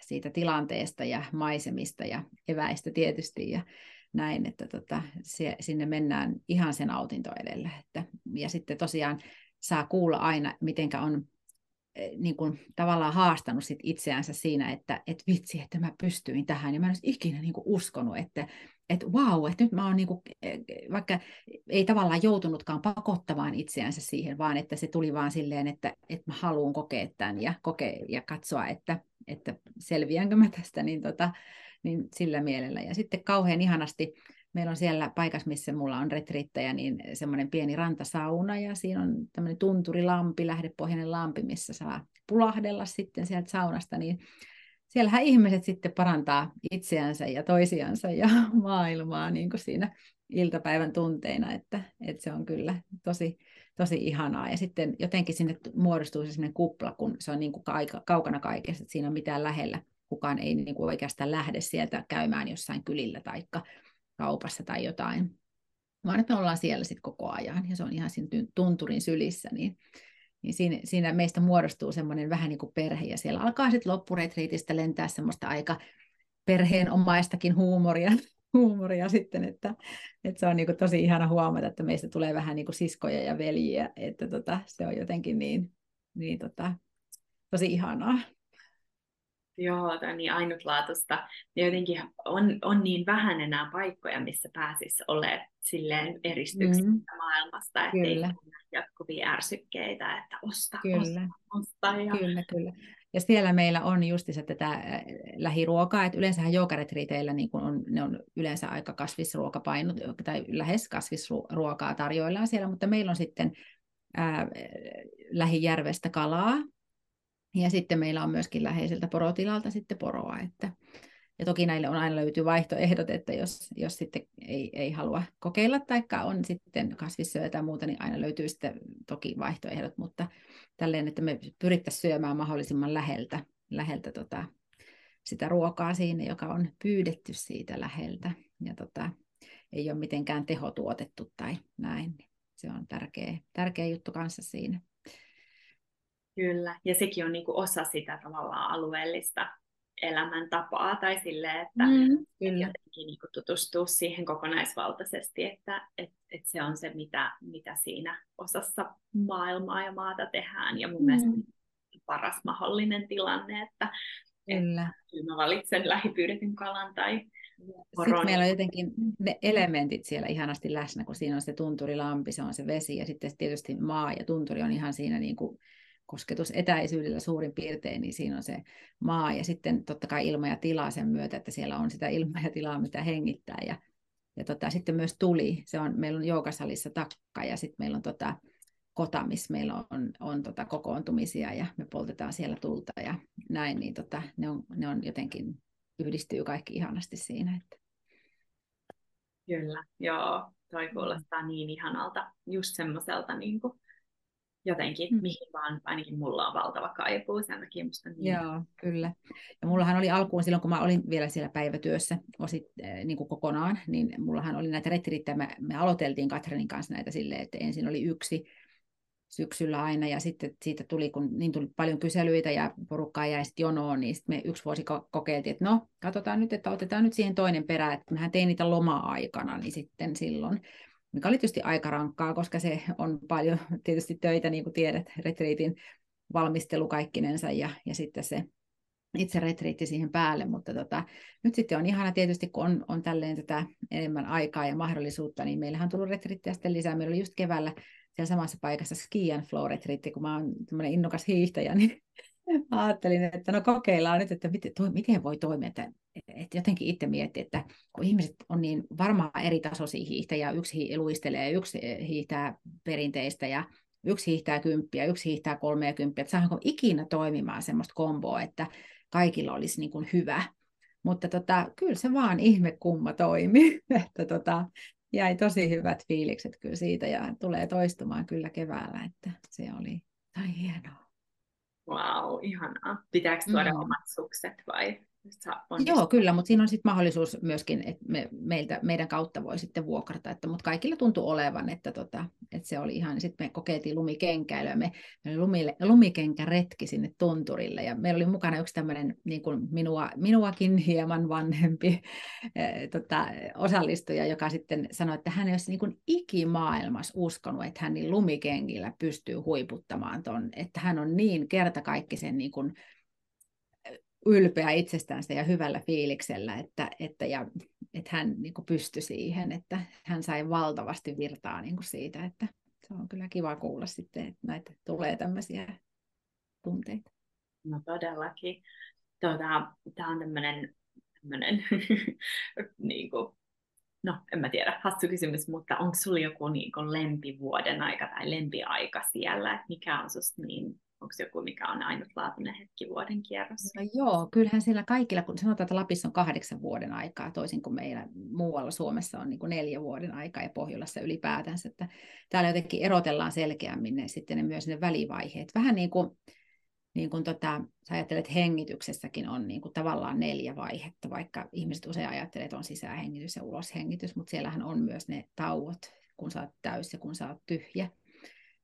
Speaker 2: siitä tilanteesta ja maisemista ja eväistä tietysti ja näin, että tota, se, sinne mennään ihan sen nautinto edellä. Että, ja sitten tosiaan saa kuulla aina, mitenkä on Eh, niin kuin, tavallaan haastanut sit itseänsä siinä, että et vitsi, että mä pystyin tähän. Ja mä en olisi ikinä niin kuin uskonut, että et wow, että nyt mä oon niin kuin, eh, vaikka ei tavallaan joutunutkaan pakottamaan itseänsä siihen, vaan että se tuli vaan silleen, että, että mä haluan kokea tämän ja, kokea, ja katsoa, että, että selviänkö mä tästä, niin, tota, niin sillä mielellä. Ja sitten kauhean ihanasti meillä on siellä paikassa, missä mulla on retriittäjä, niin semmoinen pieni rantasauna ja siinä on tämmöinen tunturilampi, lähdepohjainen lampi, missä saa pulahdella sitten sieltä saunasta, niin siellähän ihmiset sitten parantaa itseänsä ja toisiansa ja (laughs) maailmaa niin kuin siinä iltapäivän tunteina, että, että se on kyllä tosi, tosi ihanaa. Ja sitten jotenkin sinne muodostuu se sellainen kupla, kun se on niin kuin kaukana kaikesta, että siinä on mitään lähellä. Kukaan ei niin kuin oikeastaan lähde sieltä käymään jossain kylillä taikka kaupassa tai jotain, vaan että me ollaan siellä sitten koko ajan, ja se on ihan siinä tunturin sylissä, niin, niin siinä, siinä meistä muodostuu semmoinen vähän niin kuin perhe, ja siellä alkaa sitten loppuretriitistä lentää semmoista aika perheenomaistakin huumoria, huumoria sitten, että, että se on niin kuin tosi ihana huomata, että meistä tulee vähän niin kuin siskoja ja veljiä, että tota, se on jotenkin niin, niin tota, tosi ihanaa.
Speaker 3: Joo, tämä on niin ainutlaatuista. Ja jotenkin on, on niin vähän enää paikkoja, missä pääsisi olemaan silleen eristyksestä mm. maailmasta, että ei jatkuvia ärsykkeitä, että osta, kyllä. osta, osta. Ja...
Speaker 2: Kyllä, kyllä. Ja siellä meillä on justissa tätä äh, lähiruokaa, että yleensähän joogaretriiteillä niin on, ne on yleensä aika kasvisruokapainot, tai lähes kasvisruokaa tarjoillaan siellä, mutta meillä on sitten ää, lähijärvestä kalaa, ja sitten meillä on myöskin läheiseltä porotilalta sitten poroa. Että, ja toki näille on aina löytyy vaihtoehdot, että jos, jos sitten ei, ei halua kokeilla tai on sitten kasvissyötä tai muuta, niin aina löytyy sitten toki vaihtoehdot, mutta tälleen, että me pyrittäisiin syömään mahdollisimman läheltä, läheltä tota, sitä ruokaa siinä, joka on pyydetty siitä läheltä. Ja tota, ei ole mitenkään tehotuotettu tai näin. Se on tärkeä, tärkeä juttu kanssa siinä.
Speaker 3: Kyllä, ja sekin on niin osa sitä tavallaan alueellista elämäntapaa tai silleen, että mm, jotenkin niin kuin tutustuu siihen kokonaisvaltaisesti, että et, et se on se, mitä, mitä siinä osassa maailmaa ja maata tehdään. Ja mun mm. mielestä paras mahdollinen tilanne, että, Kyllä. että mä valitsen lähipyydetyn kalan tai
Speaker 2: sitten meillä on jotenkin ne elementit siellä ihanasti läsnä, kun siinä on se tunturilampi, se on se vesi ja sitten tietysti maa ja tunturi on ihan siinä niin kuin kosketusetäisyydellä suurin piirtein, niin siinä on se maa ja sitten totta kai ilma ja tila sen myötä, että siellä on sitä ilmaa ja tilaa, mitä hengittää. Ja, ja tota, sitten myös tuli, se on, meillä on joukasalissa takka ja sitten meillä on tota, kota, missä meillä on, on, on tota, kokoontumisia ja me poltetaan siellä tulta ja näin, niin tota, ne, on, ne on jotenkin, yhdistyy kaikki ihanasti siinä. Että.
Speaker 3: Kyllä, joo, toi kuulostaa niin ihanalta, just semmoiselta niin kuin jotenkin, mm. mihin vaan ainakin mulla on valtava kaipuu, sen takia musta niin.
Speaker 2: Joo, kyllä. Ja mullahan oli alkuun silloin, kun mä olin vielä siellä päivätyössä osit, äh, niin kuin kokonaan, niin mullahan oli näitä retriittejä, me, me aloiteltiin Katrenin kanssa näitä silleen, että ensin oli yksi syksyllä aina, ja sitten siitä tuli, kun niin tuli paljon kyselyitä ja porukkaa jäi sitten jonoon, niin sitten me yksi vuosi kokeiltiin, että no, katsotaan nyt, että otetaan nyt siihen toinen perä, että mehän tein niitä loma-aikana, niin sitten silloin mikä oli tietysti aika rankkaa, koska se on paljon tietysti töitä, niin kuin tiedät, retriitin valmistelu kaikkinensa ja, ja sitten se itse retriitti siihen päälle, mutta tota, nyt sitten on ihana tietysti, kun on, on tälleen tätä enemmän aikaa ja mahdollisuutta, niin meillähän on tullut retriittiä sitten lisää. Meillä oli just keväällä siellä samassa paikassa ski and flow retriitti, kun mä oon tämmöinen innokas hiihtäjä, niin ajattelin, että no kokeillaan nyt, että miten, toi, miten voi toimia, että, että jotenkin itse mietti, että kun ihmiset on niin varmaan eri tasoisia hiihtäjiä, yksi luistelee, yksi hiihtää perinteistä ja yksi hiihtää kymppiä, yksi hiihtää kolmea kymppiä, että saadaanko ikinä toimimaan semmoista komboa, että kaikilla olisi niin kuin hyvä. Mutta tota, kyllä se vaan ihme kumma toimi, (laughs) että tota, jäi tosi hyvät fiilikset kyllä siitä ja tulee toistumaan kyllä keväällä, että se oli tai hienoa.
Speaker 3: Wow, ihanaa. Pitääkö tuoda mm. omat sukset vai?
Speaker 2: Joo, kyllä, mutta siinä on sitten mahdollisuus myöskin, että me, meiltä, meidän kautta voi sitten vuokrata, että, mutta kaikilla tuntuu olevan, että, tota, että se oli ihan, sitten me kokeiltiin lumikenkäilyä, me, me lumikenkäretki sinne tunturille, ja meillä oli mukana yksi tämmöinen niin kuin minua, minuakin hieman vanhempi äh, (laughs) tota, osallistuja, joka sitten sanoi, että hän ei olisi niin kuin ikimaailmassa uskonut, että hän niin lumikenkillä pystyy huiputtamaan ton, että hän on niin kertakaikkisen niin kuin, ylpeä itsestänsä ja hyvällä fiiliksellä, että, että, ja, että hän niin kuin pystyi siihen, että hän sai valtavasti virtaa niin kuin siitä, että se on kyllä kiva kuulla sitten, että näitä tulee tämmöisiä tunteita.
Speaker 3: No todellakin. Tuota, Tämä on tämmöinen, tämmöinen (laughs) niin kuin, no en mä tiedä, hassu kysymys, mutta onko sulla joku niin kuin lempivuoden aika tai lempiaika siellä, että mikä on susta niin onko joku, mikä on ainutlaatuinen hetki vuoden kierrossa?
Speaker 2: No joo, kyllähän siellä kaikilla, kun sanotaan, että Lapissa on kahdeksan vuoden aikaa, toisin kuin meillä muualla Suomessa on niin kuin neljä vuoden aikaa ja Pohjolassa ylipäätänsä, että täällä jotenkin erotellaan selkeämmin ne, sitten ne myös ne välivaiheet. Vähän niin kuin, niin kuin tota, sä ajattelet, hengityksessäkin on niin kuin tavallaan neljä vaihetta, vaikka ihmiset usein ajattelee, että on sisähengitys ja uloshengitys, mutta siellähän on myös ne tauot, kun sä oot täys ja kun sä oot tyhjä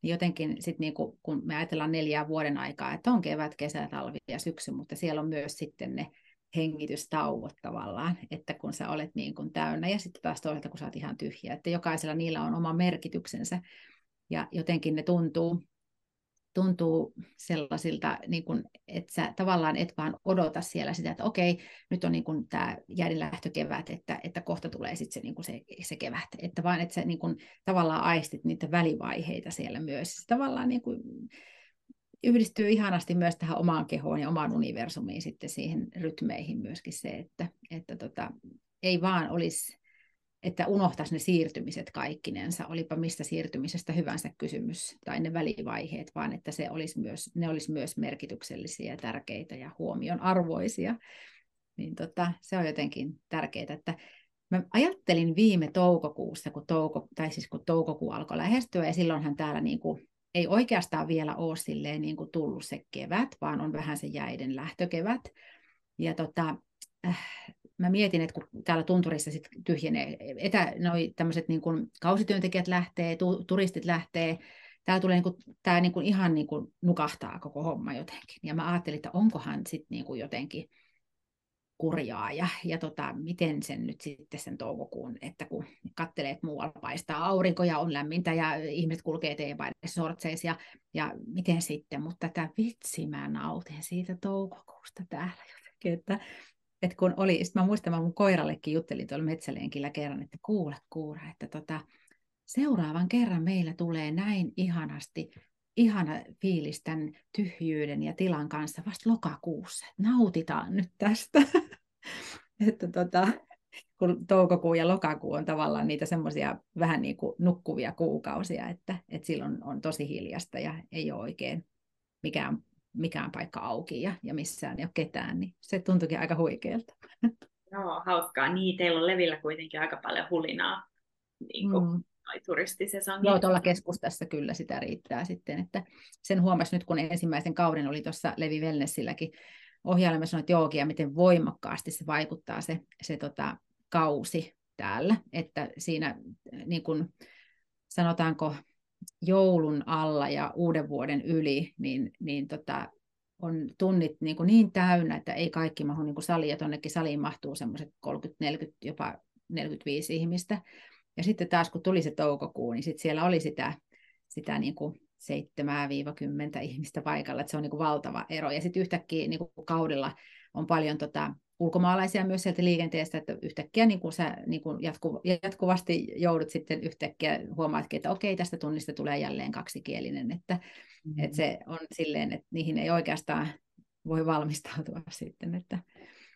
Speaker 2: jotenkin sit niinku, kun me ajatellaan neljää vuoden aikaa, että on kevät, kesä, talvi ja syksy, mutta siellä on myös sitten ne hengitystauot tavallaan, että kun sä olet niin kuin täynnä. Ja sitten taas toisaalta kun sä oot ihan tyhjä, että jokaisella niillä on oma merkityksensä. Ja jotenkin ne tuntuu tuntuu sellaisilta, niin kuin, että sä tavallaan et vaan odota siellä sitä, että okei, nyt on niin kuin tämä jäädinlähtökevät, että, että kohta tulee sitten se, niin kuin se, se kevät, että vaan että sä niin kuin, tavallaan aistit niitä välivaiheita siellä myös. Se tavallaan niin kuin, yhdistyy ihanasti myös tähän omaan kehoon ja omaan universumiin sitten siihen rytmeihin myöskin se, että, että tota, ei vaan olisi että unohtaisi ne siirtymiset kaikkinensa, olipa mistä siirtymisestä hyvänsä kysymys, tai ne välivaiheet, vaan että se olisi myös, ne olisi myös merkityksellisiä, tärkeitä ja huomion arvoisia. Niin tota, se on jotenkin tärkeää, että mä ajattelin viime toukokuussa, kun, touko, tai siis kun toukokuu alkoi lähestyä, ja silloinhan täällä niin kuin, ei oikeastaan vielä ole silleen niin kuin tullut se kevät, vaan on vähän se jäiden lähtökevät. Ja tota, äh, mä mietin, että kun täällä tunturissa sit tyhjenee, etä, noi tämmöiset niin kuin kausityöntekijät lähtee, tu, turistit lähtee, täällä tulee niin tää niin ihan niin kuin nukahtaa koko homma jotenkin. Ja mä ajattelin, että onkohan sitten niin jotenkin kurjaa ja, ja tota, miten sen nyt sitten sen toukokuun, että kun kattelee, että muualla paistaa aurinko ja on lämmintä ja ihmiset kulkee eteenpäin sortseissa ja, ja miten sitten, mutta tätä vitsi mä nautin siitä toukokuusta täällä jotenkin, että että kun oli, sitten mä muistan, mä mun koirallekin juttelin tuolla metsälenkillä kerran, että kuule kuura, että tota, seuraavan kerran meillä tulee näin ihanasti, ihana fiilis tämän tyhjyyden ja tilan kanssa vasta lokakuussa. Nautitaan nyt tästä. (laughs) että tota, kun toukokuu ja lokakuu on tavallaan niitä semmoisia vähän niin kuin nukkuvia kuukausia, että, että silloin on tosi hiljasta ja ei ole oikein mikään mikään paikka auki ja, ja missään ei ole ketään, niin se tuntuikin aika huikealta.
Speaker 3: Joo, hauskaa. Niin, teillä on levillä kuitenkin aika paljon hulinaa niin kuin, mm. turistisesonkin.
Speaker 2: Joo, tuolla keskustassa kyllä sitä riittää sitten. Että sen huomasi nyt, kun ensimmäisen kauden oli tuossa Levi Wellnessilläkin ohjailemassa noita joogia, miten voimakkaasti se vaikuttaa se, se tota, kausi täällä. Että siinä niin kuin, sanotaanko joulun alla ja uuden vuoden yli, niin, niin tota, on tunnit niin, kuin niin täynnä, että ei kaikki mahu niin saliin, ja tuonnekin saliin mahtuu semmoiset 30, 40, jopa 45 ihmistä. Ja sitten taas kun tuli se toukokuu, niin sitten siellä oli sitä, sitä niin kuin 7-10 ihmistä paikalla, että se on niin kuin valtava ero. Ja sitten yhtäkkiä niin kuin kaudella on paljon tota, ulkomaalaisia myös sieltä liikenteestä, että yhtäkkiä niin kuin sä niin kuin jatku, jatkuvasti joudut sitten yhtäkkiä huomaatkin, että okei, tästä tunnista tulee jälleen kaksikielinen, että, mm-hmm. että se on silleen, että niihin ei oikeastaan voi valmistautua (laughs) sitten, että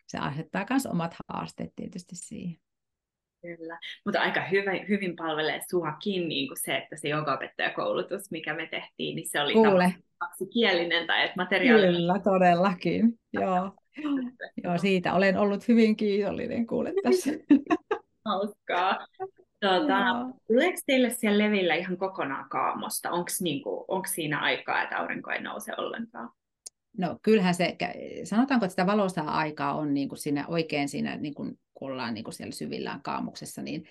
Speaker 2: se asettaa myös omat haasteet tietysti siihen.
Speaker 3: Kyllä, mutta aika hyvä, hyvin palvelee suakin niin kuin se, että se jogaopettajakoulutus, mikä me tehtiin, niin se oli
Speaker 2: Kuule.
Speaker 3: kaksikielinen tai että materiaali...
Speaker 2: Kyllä, todellakin. Joo. Joo, siitä olen ollut hyvin kiitollinen kuule tässä.
Speaker 3: Hauskaa. Tuota, tuleeko teille siellä levillä ihan kokonaan kaamosta? Onko niinku, siinä aikaa, että aurinko ei nouse ollenkaan?
Speaker 2: No kyllähän se, sanotaanko, että sitä valoisaa aikaa on niin kuin siinä oikein siinä, niin kuin, kun ollaan niin kuin siellä syvillään kaamuksessa, niin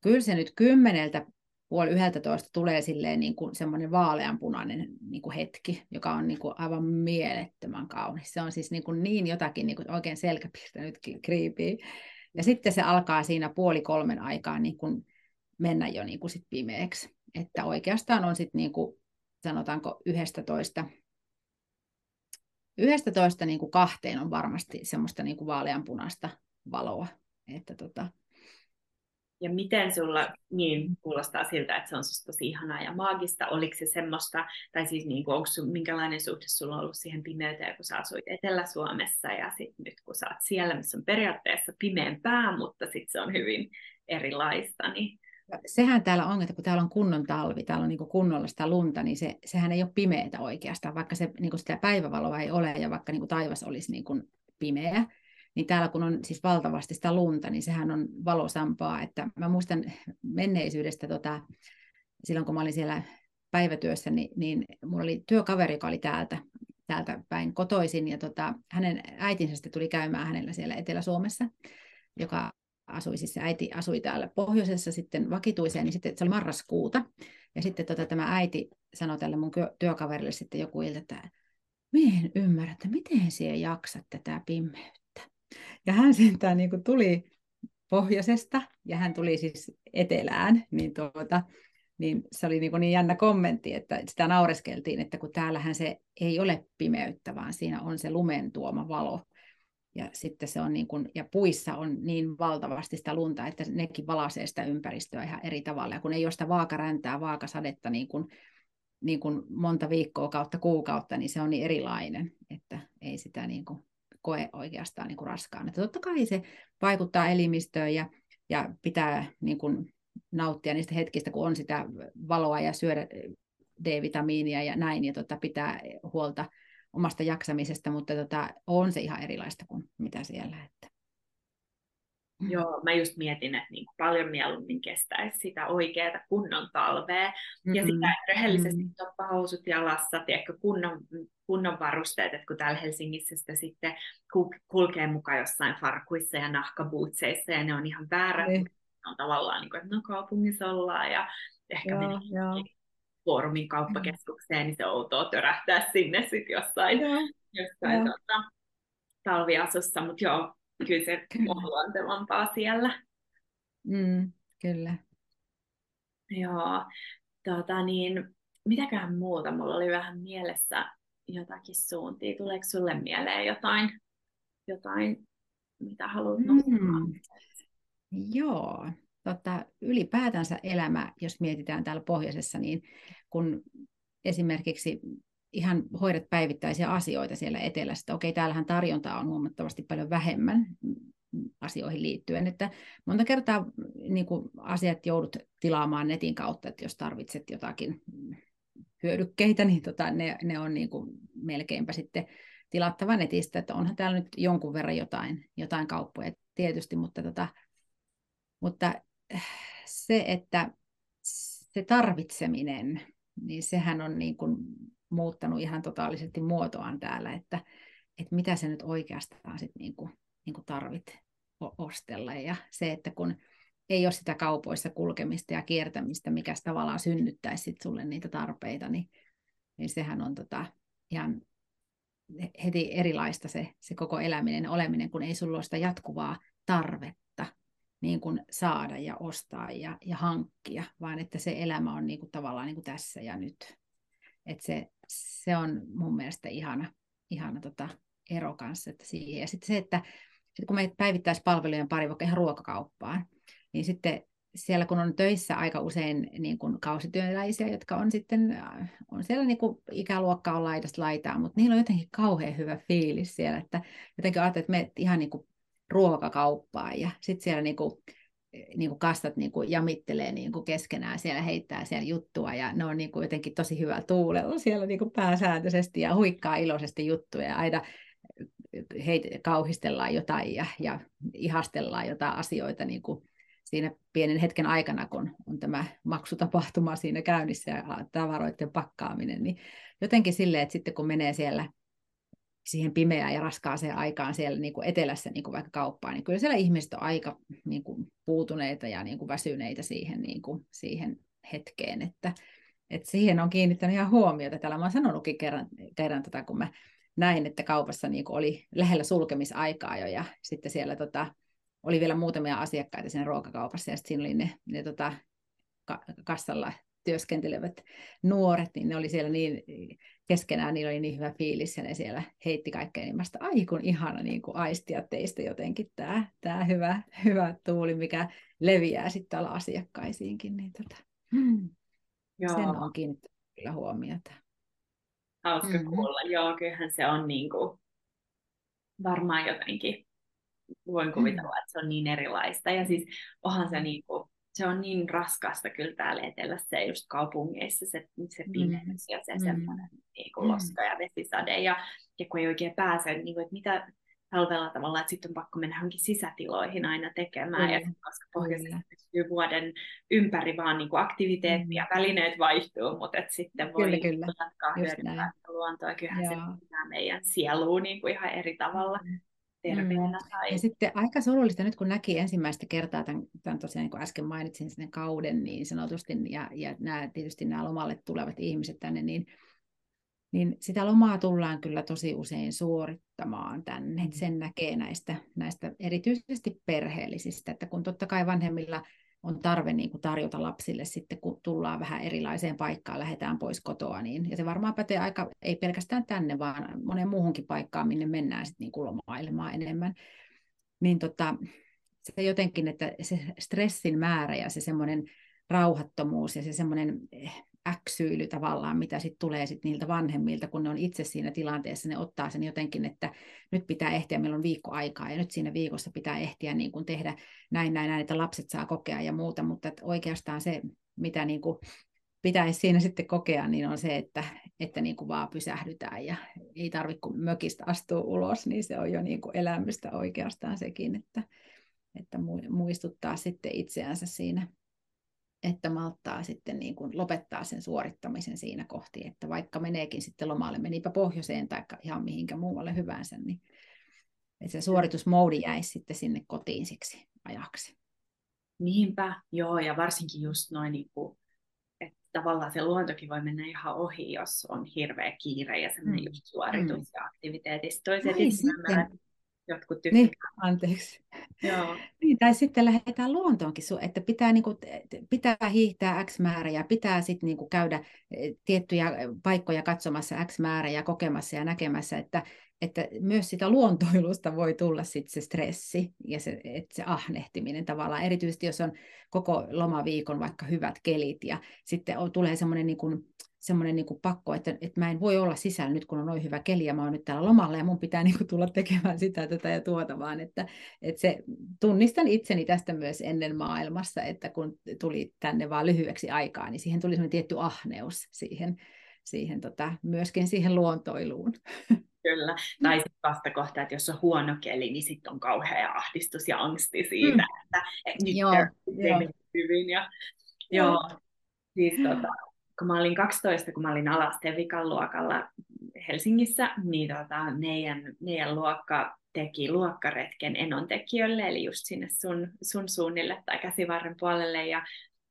Speaker 2: kyllä se nyt kymmeneltä puoli yhdeltä toista tulee silleen niin kuin semmoinen vaaleanpunainen niin kuin hetki, joka on niin kuin aivan mielettömän kaunis. Se on siis niin, kuin niin jotakin niin kuin oikein selkäpiirtä nytkin kriipii. Ja sitten se alkaa siinä puoli kolmen aikaa niin kuin mennä jo niin kuin sit pimeäksi. Että oikeastaan on sitten niin kuin, sanotaanko yhdestä toista yhdestä toista niin kuin kahteen on varmasti semmoista niin kuin vaaleanpunaista valoa. Että tota...
Speaker 3: Ja miten sulla, niin kuulostaa siltä, että se on tosi ihanaa ja maagista, oliko se semmoista, tai siis niin kuin, onko sun, minkälainen suhde sulla on ollut siihen pimeyteen, kun sä asuit Etelä-Suomessa ja sitten nyt kun sä oot siellä, missä on periaatteessa pimeämpää, mutta sitten se on hyvin erilaista, niin.
Speaker 2: Sehän täällä on, että kun täällä on kunnon talvi, täällä on niin kunnolla sitä lunta, niin se, sehän ei ole pimeää oikeastaan, vaikka se, niin sitä päivävaloa ei ole ja vaikka niin taivas olisi niin pimeä, niin täällä kun on siis valtavasti sitä lunta, niin sehän on valosampaa. Että mä muistan menneisyydestä, tota, silloin kun mä olin siellä päivätyössä, niin, niin mulla oli työkaveri, joka oli täältä, täältä päin kotoisin, ja tota, hänen äitinsä sitten tuli käymään hänellä siellä Etelä-Suomessa, joka asui, siis äiti asui täällä pohjoisessa sitten vakituiseen, niin sitten se oli marraskuuta. Ja sitten tota, tämä äiti sanoi tälle mun työkaverille sitten joku ilta, että minä en ymmärrä, että miten siellä jaksat tätä pimeyttä. Ja hän sentään niin tuli pohjoisesta ja hän tuli siis etelään, niin, tuota, niin se oli niin, niin jännä kommentti, että sitä naureskeltiin, että kun täällähän se ei ole pimeyttä, vaan siinä on se lumen tuoma valo. Ja sitten se on niin kuin, ja puissa on niin valtavasti sitä lunta, että nekin valaisee sitä ympäristöä ihan eri tavalla. Ja kun ei ole sitä vaakaräntää, vaakasadetta niin kuin, niin kuin monta viikkoa kautta kuukautta, niin se on niin erilainen, että ei sitä niin kuin koe oikeastaan niin kuin raskaana. Että totta kai se vaikuttaa elimistöön ja, ja pitää niin kuin nauttia niistä hetkistä, kun on sitä valoa ja syödä D-vitamiinia ja näin, ja tota, pitää huolta omasta jaksamisesta, mutta tota, on se ihan erilaista kuin mitä siellä. Että.
Speaker 3: Mm. Joo, mä just mietin, että niin paljon mieluummin kestäisi sitä oikeaa kunnon talvea mm-hmm. ja sitä, että rehellisesti mm-hmm. toppahousut jalassa, tiedätkö, kunnon, kunnon varusteet, että kun täällä Helsingissä sitä sitten kulkee mukaan jossain farkuissa ja nahkabuutseissa ja ne on ihan väärä, niin. on tavallaan niin kuin, että no kaupungissa ollaan ja ehkä joo, joo foorumin kauppakeskukseen, niin se outoa törähtää sinne sitten jossain, joo. jossain joo. Tota, talviasussa, mutta joo, kyllä se on luontevampaa siellä.
Speaker 2: Mm, kyllä.
Speaker 3: Joo, tota niin, mitäkään muuta, mulla oli vähän mielessä jotakin suuntia. Tuleeko sulle mieleen jotain, jotain mitä haluat mm.
Speaker 2: Joo, tota, ylipäätänsä elämä, jos mietitään täällä pohjoisessa, niin kun esimerkiksi ihan hoidat päivittäisiä asioita siellä etelässä. Okei, täällähän tarjontaa on huomattavasti paljon vähemmän asioihin liittyen, että monta kertaa niin kuin asiat joudut tilaamaan netin kautta, että jos tarvitset jotakin hyödykkeitä, niin tota, ne, ne on niin kuin melkeinpä sitten tilattava netistä, että onhan täällä nyt jonkun verran jotain, jotain kauppoja tietysti, mutta, tota, mutta se, että se tarvitseminen, niin sehän on niin kuin muuttanut ihan totaalisesti muotoaan täällä, että, että mitä se nyt oikeastaan sit niin kuin, niin kuin tarvit ostella. Ja se, että kun ei ole sitä kaupoissa kulkemista ja kiertämistä, mikä tavallaan synnyttäisi sit sulle niitä tarpeita, niin, niin sehän on tota, ihan heti erilaista se, se koko eläminen oleminen, kun ei sulla ole sitä jatkuvaa tarvetta niin kuin saada ja ostaa ja, ja hankkia, vaan että se elämä on niin kuin tavallaan niin kuin tässä ja nyt. Et se, se on mun mielestä ihana, ihana tota ero kanssa että siihen. Ja sitten se, että sit kun me päivittäispalvelujen pari vaikka ihan ruokakauppaan, niin sitten siellä kun on töissä aika usein niin kuin kausityöläisiä, jotka on sitten, on siellä niin kuin ikäluokka on laidasta laitaa, mutta niillä on jotenkin kauhean hyvä fiilis siellä, että jotenkin ajattelin, että me ihan niin kuin ruokakauppaan ja sitten siellä niinku niin kuin kassat niin kuin jamittelee niin kuin keskenään siellä, heittää siellä juttua ja ne on niin kuin jotenkin tosi hyvä tuulella siellä niin kuin pääsääntöisesti ja huikkaa iloisesti juttuja ja aina heitä kauhistellaan jotain ja, ja ihastellaan jotain asioita niin kuin siinä pienen hetken aikana, kun on tämä maksutapahtuma siinä käynnissä ja tavaroiden pakkaaminen, niin jotenkin silleen, että sitten kun menee siellä siihen pimeään ja raskaaseen aikaan siellä niin kuin etelässä niin kuin vaikka kauppaan, niin kyllä siellä ihmiset on aika niin kuin puutuneita ja niin kuin väsyneitä siihen, niin kuin, siihen hetkeen, että, että siihen on kiinnittänyt ihan huomiota. Täällä mä oon sanonutkin kerran, kerran tota, kun mä näin, että kaupassa niin kuin oli lähellä sulkemisaikaa jo ja sitten siellä tota, oli vielä muutamia asiakkaita siinä ruokakaupassa ja sitten siinä oli ne, ne tota, kassalla työskentelevät nuoret, niin ne oli siellä niin keskenään, niillä oli niin hyvä fiilis ja ne siellä heitti kaikkea niin mä ai kun ihana niin kuin aistia teistä jotenkin tämä, tämä hyvä, hyvä tuuli, mikä leviää sitten täällä asiakkaisiinkin, niin tota, hmm, Joo. sen on kiinnittänyt kyllä huomiota.
Speaker 3: Hauska mm-hmm. kuulla, joo, kyllähän se on niin kuin, varmaan jotenkin, voin kuvitella, mm. että se on niin erilaista. Ja siis onhan se niin kuin, se on niin raskasta kyllä täällä etelässä ja just kaupungeissa se, se pimeys mm. ja se mm. semmoinen niin kuin loska ja vesisade ja, ja kun ei oikein pääse, niin kuin, että mitä talvella tavalla, että sitten on pakko mennä johonkin sisätiloihin aina tekemään, mm. ja koska pohjoisessa pystyy vuoden ympäri vaan niin kuin aktiviteetti ja mm. välineet vaihtuu, mutta et sitten voi kyllä, kyllä. jatkaa hyödyntää luontoa, kyllähän Joo. se pitää meidän sieluun niin kuin ihan eri tavalla. Mm terveenä. Mm. Tai...
Speaker 2: Ja sitten aika surullista nyt, kun näki ensimmäistä kertaa tämän, tämän tosiaan, niin kuin äsken mainitsin sen kauden niin sanotusti, ja, ja nämä, tietysti nämä lomalle tulevat ihmiset tänne, niin, niin sitä lomaa tullaan kyllä tosi usein suorittamaan tänne. Mm. Sen näkee näistä, näistä erityisesti perheellisistä, että kun totta kai vanhemmilla on tarve niin kuin tarjota lapsille sitten, kun tullaan vähän erilaiseen paikkaan, lähdetään pois kotoa. Niin, ja se varmaan pätee aika, ei pelkästään tänne, vaan monen muuhunkin paikkaan, minne mennään sitten niin kuin lomailemaan enemmän. Niin tota, se jotenkin, että se stressin määrä ja se semmoinen rauhattomuus ja se semmoinen eh, äksyily tavallaan, mitä sitten tulee sit niiltä vanhemmilta, kun ne on itse siinä tilanteessa, ne ottaa sen jotenkin, että nyt pitää ehtiä, meillä on viikko aikaa ja nyt siinä viikossa pitää ehtiä niin kuin tehdä näin, näin, näin, että lapset saa kokea ja muuta, mutta oikeastaan se, mitä niin kuin pitäisi siinä sitten kokea, niin on se, että, että niin kuin vaan pysähdytään ja ei tarvitse kun mökistä astua ulos, niin se on jo niin elämystä oikeastaan sekin, että, että muistuttaa sitten itseänsä siinä että malttaa sitten niin kuin lopettaa sen suorittamisen siinä kohti, että vaikka meneekin sitten lomalle, menipä pohjoiseen tai ihan mihinkä muualle hyvänsä, niin että se suoritusmoodi jäisi sitten sinne kotiin siksi ajaksi.
Speaker 3: Niinpä, joo, ja varsinkin just noin, niin kuin, että tavallaan se luontokin voi mennä ihan ohi, jos on hirveä kiire ja semmoinen mm. just suoritus mm. ja aktiviteetista. Toiset jotkut tykkää.
Speaker 2: Niin, anteeksi. Joo. Niin, tai sitten lähdetään luontoonkin, että pitää, niin kuin, pitää hiihtää X määrä ja pitää sitten niin kuin käydä eh, tiettyjä paikkoja katsomassa X määrä ja kokemassa ja näkemässä, että, että myös sitä luontoilusta voi tulla sitten se stressi ja se, että se ahnehtiminen tavallaan, erityisesti jos on koko lomaviikon vaikka hyvät kelit ja sitten on, tulee semmoinen niin kuin, semmoinen niin pakko, että, että mä en voi olla sisällä nyt, kun on noin hyvä keli ja mä oon nyt täällä lomalla ja mun pitää niin kuin tulla tekemään sitä, tätä ja tuota, vaan että, että se, tunnistan itseni tästä myös ennen maailmassa, että kun tuli tänne vaan lyhyeksi aikaa, niin siihen tuli semmoinen tietty ahneus siihen, siihen tota, myöskin siihen luontoiluun.
Speaker 3: Kyllä. Tai sitten vastakohta, että jos on huono keli, niin sitten on kauhea ahdistus ja angsti siitä, mm. että, että nyt joo, joo. hyvin. Ja, joo. joo. Siis, tota, kun mä olin 12, kun mä olin alasteen vikan luokalla Helsingissä, niin tota, meidän, meidän luokka teki luokkaretken enontekijöille, eli just sinne sun, sun suunnille tai käsivarren puolelle, ja,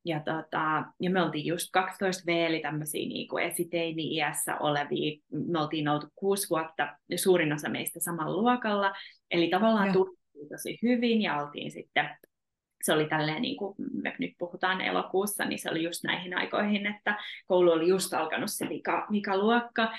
Speaker 3: ja, tota, ja me oltiin just 12 V, eli tämmöisiä niin kuin esiteini-iässä olevia, me oltiin oltu kuusi vuotta, suurin osa meistä samalla luokalla, eli tavallaan tunnettiin tosi hyvin, ja oltiin sitten se oli tälleen, niin kuin me nyt puhutaan elokuussa, niin se oli just näihin aikoihin, että koulu oli just alkanut se vika, vikaluokka.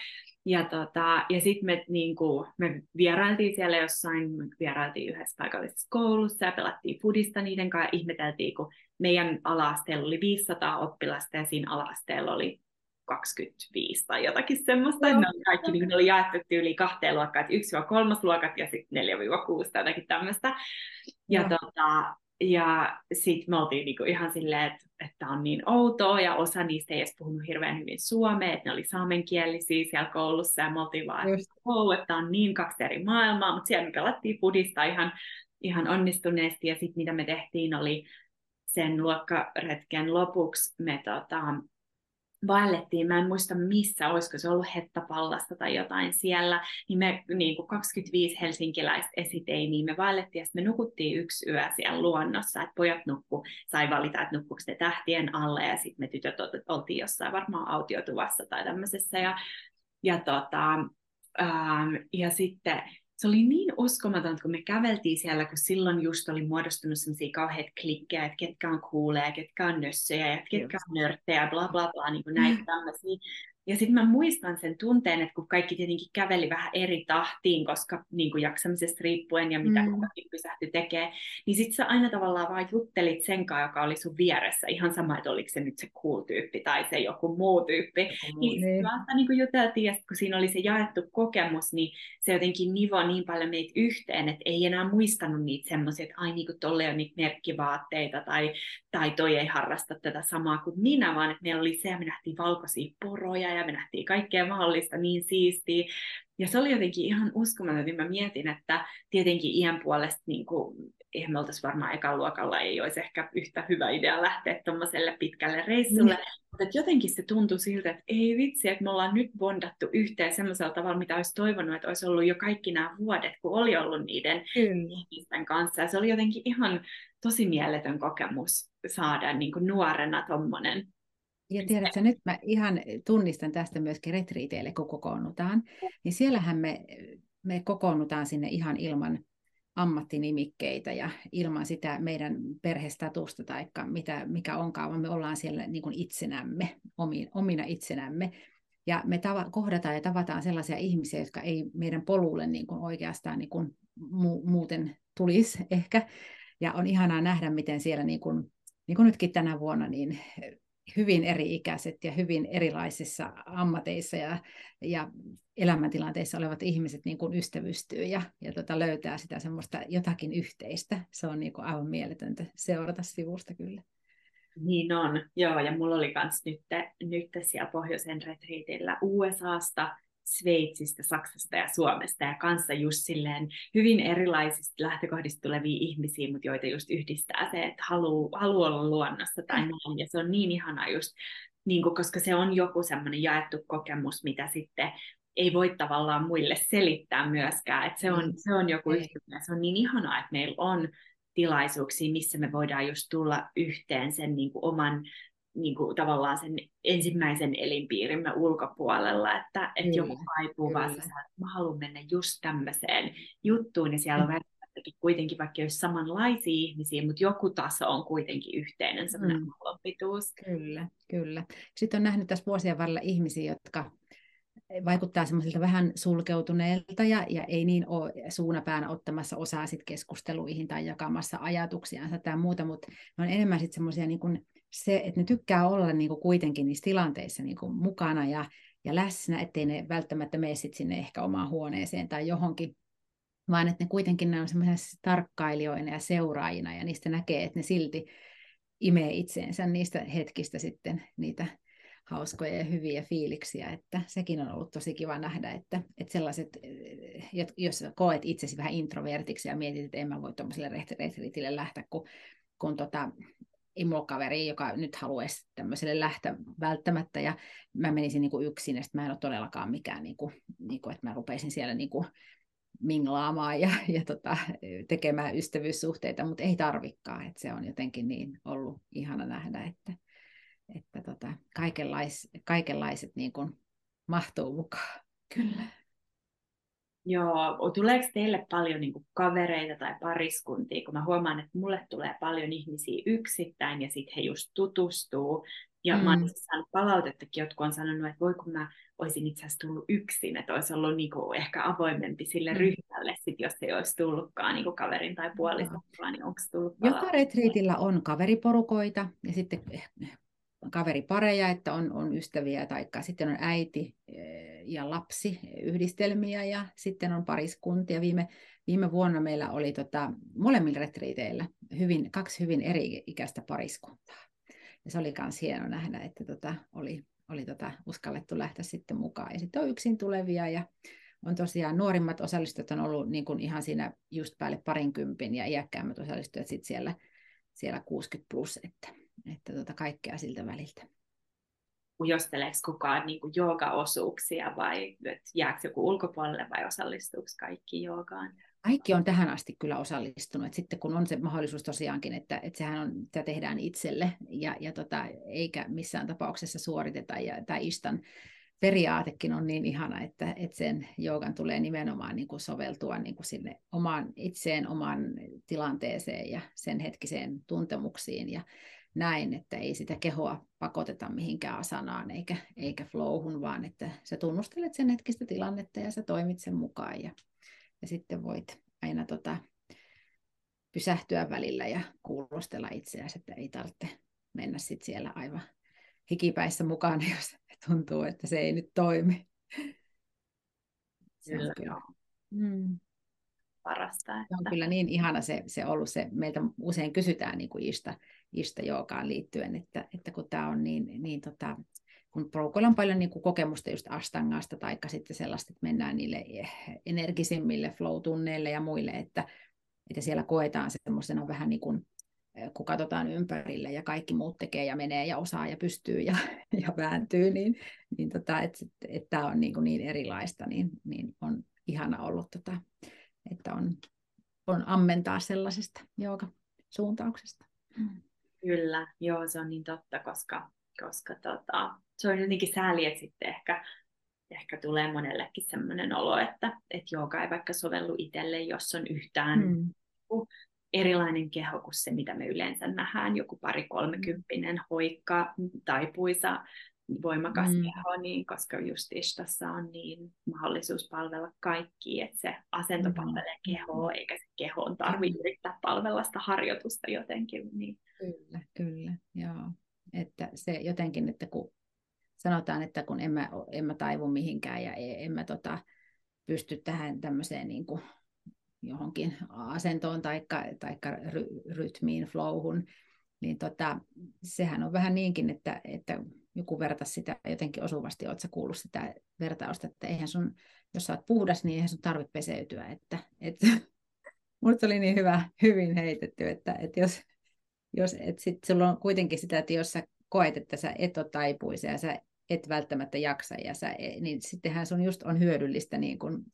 Speaker 3: Ja, tota, ja sitten me, niin kuin, me vierailtiin siellä jossain, me vierailtiin yhdessä paikallisessa koulussa ja pelattiin fudista niiden kanssa ja ihmeteltiin, kun meidän alaasteella oli 500 oppilasta ja siinä alaasteella oli 25 tai jotakin semmoista. No. Ne oli kaikki niin oli jaettu yli kahteen luokkaan, että 1-3 luokat ja sitten 4-6 tai jotakin tämmöistä. Ja, tota, ja sitten me oltiin niinku ihan silleen, että että on niin outoa, ja osa niistä ei edes puhunut hirveän hyvin suomea, että ne oli saamenkielisiä siellä koulussa, ja me oltiin vaan, että, oh, että on niin kaksi eri maailmaa, mutta siellä me pelattiin pudista ihan, ihan onnistuneesti, ja sitten mitä me tehtiin oli sen luokkaretken lopuksi me tota, vaellettiin, mä en muista missä, olisiko se ollut Hettapallasta tai jotain siellä, niin me niin kuin 25 helsinkiläistä esiteiniä, me vaellettiin ja me nukuttiin yksi yö siellä luonnossa, että pojat nukku, sai valita, että nukkuuko ne tähtien alle ja sitten me tytöt oltiin jossain varmaan autiotuvassa tai tämmöisessä ja, ja, tota, ähm, ja sitten se oli niin uskomaton, kun me käveltiin siellä, kun silloin just oli muodostunut sellaisia kauheita klikkejä, että ketkä on kuuleja, ketkä on nössöjä, ja ketkä on nörttejä, bla bla bla, niin kuin näitä tämmöisiä. Ja sitten mä muistan sen tunteen, että kun kaikki tietenkin käveli vähän eri tahtiin, koska niin kuin jaksamisesta riippuen ja mitä mm. kukakin pysähtyi tekee, niin sitten sä aina tavallaan vaan juttelit sen kanssa, joka oli sun vieressä, ihan sama, että oliko se nyt se cool-tyyppi tai se joku muu tyyppi. Joku muu, niin, niin. vasta niin kuin juteltiin, ja kun siinä oli se jaettu kokemus, niin se jotenkin nivo niin paljon meitä yhteen, että ei enää muistanut niitä semmoisia, että ai niin kuin tolle on niitä merkkivaatteita tai, tai toi ei harrasta tätä samaa kuin minä, vaan että meillä oli se, ja me nähtiin valkoisia poroja ja me nähtiin kaikkea mahdollista niin siistiä. Ja se oli jotenkin ihan uskomaton, niin mä mietin, että tietenkin iän puolesta niin kuin, eihän me oltaisi varmaan ekan luokalla, ei olisi ehkä yhtä hyvä idea lähteä tuommoiselle pitkälle reissulle, mm. mutta jotenkin se tuntui siltä, että ei vitsi, että me ollaan nyt bondattu yhteen semmoisella tavalla, mitä olisi toivonut, että olisi ollut jo kaikki nämä vuodet, kun oli ollut niiden mm. ihmisten kanssa. Ja se oli jotenkin ihan tosi mieletön kokemus saada niin kuin nuorena tuommoinen
Speaker 2: ja tiedätkö, nyt mä ihan tunnistan tästä myöskin retriiteille, kun kokoonnutaan. Niin siellähän me, me kokoonnutaan sinne ihan ilman ammattinimikkeitä ja ilman sitä meidän perhestatusta tai mitä, mikä onkaan, vaan me ollaan siellä niin kuin itsenämme, omina itsenämme. Ja me tava, kohdataan ja tavataan sellaisia ihmisiä, jotka ei meidän polulle niin kuin oikeastaan niin kuin mu, muuten tulisi ehkä. Ja on ihanaa nähdä, miten siellä niin kuin, niin kuin nytkin tänä vuonna, niin hyvin eri-ikäiset ja hyvin erilaisissa ammateissa ja, ja elämäntilanteissa olevat ihmiset niin kuin ystävystyy ja, ja tota löytää sitä semmoista jotakin yhteistä. Se on niin kuin aivan mieletöntä seurata sivusta kyllä.
Speaker 3: Niin on, joo, ja mulla oli myös nyt, nyt siellä pohjoisen retriitillä USAsta Sveitsistä, Saksasta ja Suomesta ja kanssa just silleen hyvin erilaisista lähtökohdista tulevia ihmisiä, mutta joita just yhdistää se, että haluaa halu olla luonnossa tai mm. näin. Ja se on niin ihana just, niin kuin, koska se on joku semmoinen jaettu kokemus, mitä sitten ei voi tavallaan muille selittää myöskään. Että se, on, mm. se on joku yhtymä. Se on niin ihanaa, että meillä on tilaisuuksia, missä me voidaan just tulla yhteen sen niin kuin oman niin kuin, tavallaan sen ensimmäisen elinpiirimme ulkopuolella, että, että mm, joku kaipuu kyllä. vaan että mä haluan mennä just tämmöiseen juttuun, ja siellä on mm. kuitenkin, vaikka olisi samanlaisia ihmisiä, mutta joku taso on kuitenkin yhteinen semmoinen mm. pituus.
Speaker 2: Kyllä, kyllä. Sitten on nähnyt tässä vuosien varrella ihmisiä, jotka vaikuttaa semmoisilta vähän sulkeutuneelta ja, ja ei niin ole suunapäänä ottamassa osaa sit keskusteluihin tai jakamassa ajatuksiansa tai muuta, mutta ne on enemmän sitten semmoisia niin se, että ne tykkää olla niin kuin kuitenkin niissä tilanteissa niin kuin mukana ja, ja läsnä, ettei ne välttämättä mene sit sinne ehkä omaan huoneeseen tai johonkin, vaan että ne kuitenkin ne on semmoisia tarkkailijoina ja seuraajina ja niistä näkee, että ne silti imee itseensä niistä hetkistä sitten niitä hauskoja ja hyviä fiiliksiä, että sekin on ollut tosi kiva nähdä, että, että sellaiset, jos koet itsesi vähän introvertiksi ja mietit, että en mä voi tuommoiselle retriitille lähteä, kun, kun tota, ei mulla kaveri, joka nyt haluaisi tämmöiselle lähteä välttämättä, ja mä menisin niin kuin yksin, ja mä en ole todellakaan mikään, niin kuin, niin kuin, että mä rupeisin siellä niin kuin minglaamaan ja, ja tota, tekemään ystävyyssuhteita, mutta ei tarvikaan, että se on jotenkin niin ollut ihana nähdä, että, että tota, kaikenlais, kaikenlaiset niin kuin mahtuu mukaan, kyllä.
Speaker 3: Joo, tuleeko teille paljon niin kuin kavereita tai pariskuntia, kun mä huomaan, että mulle tulee paljon ihmisiä yksittäin ja sitten he just tutustuu. Ja mm. mä olen saanut palautettakin, jotkut on sanonut, että voi kun mä olisin itse asiassa tullut yksin, että olisi ollut niin kuin ehkä avoimempi sille mm. ryhmälle, sit, jos ei olisi tullutkaan niin kuin kaverin tai puolison, no. niin onko tullut
Speaker 2: Joka retriitillä on kaveriporukoita ja sitten kaveripareja, että on, on ystäviä, tai sitten on äiti, ja lapsi yhdistelmiä ja sitten on pariskuntia. Viime, viime vuonna meillä oli tota, molemmilla retriiteillä hyvin, kaksi hyvin eri-ikäistä pariskuntaa. Ja se oli myös hieno nähdä, että tota, oli, oli tota, uskallettu lähteä sitten mukaan. Ja sitten on yksin tulevia ja on tosiaan nuorimmat osallistujat on ollut niin kuin ihan siinä just päälle parinkympin ja iäkkäämmät osallistujat sitten siellä, siellä 60 plus, että, että tota kaikkea siltä väliltä.
Speaker 3: Ujosteleeko kukaan niin joogaosuuksia vai jääkö joku ulkopuolelle vai osallistuuko kaikki joogaan?
Speaker 2: Kaikki on tähän asti kyllä osallistunut. Et sitten kun on se mahdollisuus tosiaankin, että, että sehän on, että tehdään itselle ja, ja tota, eikä missään tapauksessa suoriteta. Ja tämä Istan periaatekin on niin ihana, että, että sen joogan tulee nimenomaan niin kuin soveltua niin kuin sinne omaan itseen, omaan tilanteeseen ja sen hetkiseen tuntemuksiin ja näin, että ei sitä kehoa pakoteta mihinkään asanaan eikä, eikä flowhun, vaan että sä tunnustelet sen hetkistä tilannetta ja sä toimit sen mukaan ja, ja sitten voit aina tota, pysähtyä välillä ja kuulostella itseäsi, että ei tarvitse mennä sit siellä aivan hikipäissä mukaan, (laughs) jos tuntuu, että se ei nyt toimi.
Speaker 3: Se on kyllä. Mm. Parasta.
Speaker 2: Että... Se on kyllä niin ihana se, se ollut se, meiltä usein kysytään niin kuin Ista, Ista Joogaan liittyen, että, että kun tämä on niin, niin tota, kun Proukolla on paljon niin kuin kokemusta just Astangasta, tai sitten sellaista, että mennään niille energisimmille flow-tunneille ja muille, että, että siellä koetaan semmoisena vähän niin kuin kun katsotaan ympärille ja kaikki muut tekee ja menee ja osaa ja pystyy ja, (laughs) ja vääntyy, niin, niin tota, että et tämä on niin, kuin niin erilaista, niin, niin on ihana ollut, tota, että on, on ammentaa sellaisesta joka suuntauksesta.
Speaker 3: Kyllä, joo, se on niin totta, koska, koska tota, se on jotenkin sääli, että sitten ehkä, ehkä tulee monellekin sellainen olo, että, että jooga ei vaikka sovellu itselle, jos on yhtään mm. erilainen keho kuin se, mitä me yleensä nähdään, joku pari kolmekymppinen hoikka tai puisa voimakas mm. keho, niin koska just tässä on niin mahdollisuus palvella kaikki, että se asento mm. palvelee kehoa, eikä se kehoon tarvitse yrittää palvella sitä harjoitusta jotenkin. Niin.
Speaker 2: Kyllä, kyllä, joo. Että se jotenkin, että kun sanotaan, että kun en mä, en mä taivu mihinkään ja en mä tota, pysty tähän tämmöiseen niin kuin johonkin asentoon tai ry, rytmiin, flowhun, niin tota, sehän on vähän niinkin, että, että joku vertaisi sitä jotenkin osuvasti, oletko kuullut sitä vertausta, että eihän sun, jos sä oot puhdas, niin eihän sun tarvitse peseytyä, että, että (laughs) Minusta oli niin hyvä, hyvin heitetty, että, että jos, jos et sit sulla on kuitenkin sitä, että jos sä koet, että sä et ole taipuisa ja sä et välttämättä jaksa, ja sä, niin sittenhän sun just on hyödyllistä niin kun,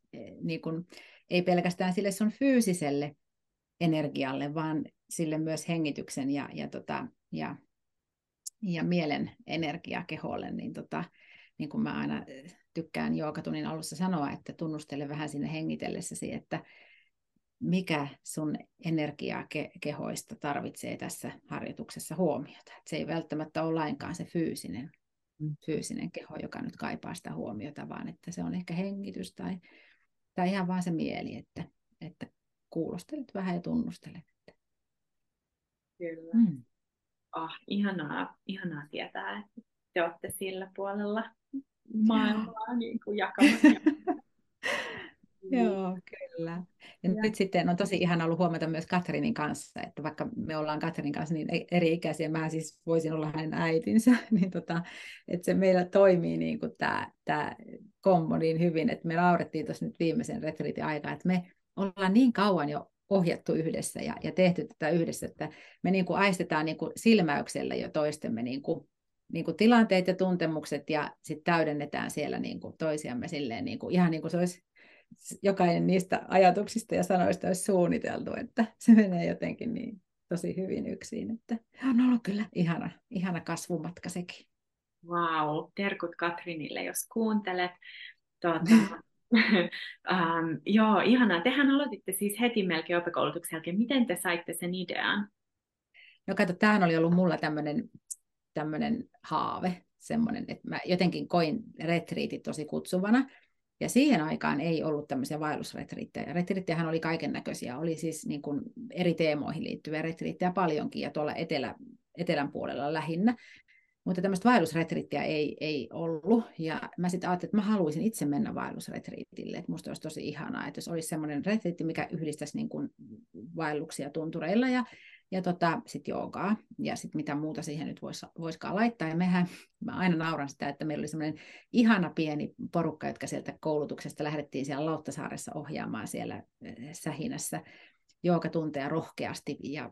Speaker 2: niin kun ei pelkästään sille sun fyysiselle energialle, vaan sille myös hengityksen ja, ja, tota, ja, ja mielen energiakeholle, niin, tota, niin kuin mä aina tykkään Jookatunnin alussa sanoa, että tunnustele vähän sinne hengitellessäsi, että mikä sun energiakehoista tarvitsee tässä harjoituksessa huomiota. Et se ei välttämättä ole lainkaan se fyysinen, mm. fyysinen keho, joka nyt kaipaa sitä huomiota, vaan että se on ehkä hengitys tai tai ihan vaan se mieli, että, että kuulostelet vähän ja tunnustelet.
Speaker 3: Kyllä. Mm. Oh, ihanaa, ihanaa tietää, että te olette sillä puolella maailmaa niin kuin jakamassa. (laughs)
Speaker 2: Joo, kyllä. Ja, ja nyt sitten on tosi ihana ollut huomata myös Katrinin kanssa, että vaikka me ollaan Katrinin kanssa niin e- eri ikäisiä, mä siis voisin olla hänen äitinsä, (laughs) niin tota, että se meillä toimii niin kuin tämä, tämä kombo niin hyvin, että me laurettiin tuossa nyt viimeisen retriitin aikaa, että me ollaan niin kauan jo ohjattu yhdessä ja, ja tehty tätä yhdessä, että me niin kuin aistetaan niin kuin silmäyksellä jo toistemme niin kuin, niin kuin tilanteet ja tuntemukset ja sitten täydennetään siellä niin kuin toisiamme silleen niin kuin, ihan niin kuin se olisi jokainen niistä ajatuksista ja sanoista olisi suunniteltu, että se menee jotenkin niin tosi hyvin yksin. Että on ollut kyllä ihana, ihana kasvumatka sekin.
Speaker 3: Wow, terkut Katrinille, jos kuuntelet. Tuota, (laughs) um, (laughs) joo, ihanaa. Tehän aloititte siis heti melkein opekoulutuksen jälkeen. Miten te saitte sen idean?
Speaker 2: No kato, tämähän oli ollut mulla tämmöinen haave, semmoinen, että mä jotenkin koin retriitit tosi kutsuvana. Ja siihen aikaan ei ollut tämmöisiä vaellusretriittejä. Retriittejähän oli kaiken näköisiä, oli siis niin kuin eri teemoihin liittyviä retriittejä paljonkin ja tuolla etelä, etelän puolella lähinnä. Mutta tämmöistä vaellusretriittiä ei, ei ollut. Ja mä sitten ajattelin, että mä haluaisin itse mennä vaellusretriitille. Että musta olisi tosi ihanaa, että jos olisi semmoinen retriitti, mikä yhdistäisi niin kuin vaelluksia tuntureilla ja, ja tota, sitten joogaa. Ja sitten mitä muuta siihen nyt vois, voisikaan laittaa. Ja mehän, mä aina nauran sitä, että meillä oli semmoinen ihana pieni porukka, jotka sieltä koulutuksesta lähdettiin siellä Lauttasaaressa ohjaamaan siellä eh, Sähinässä tunteja rohkeasti ja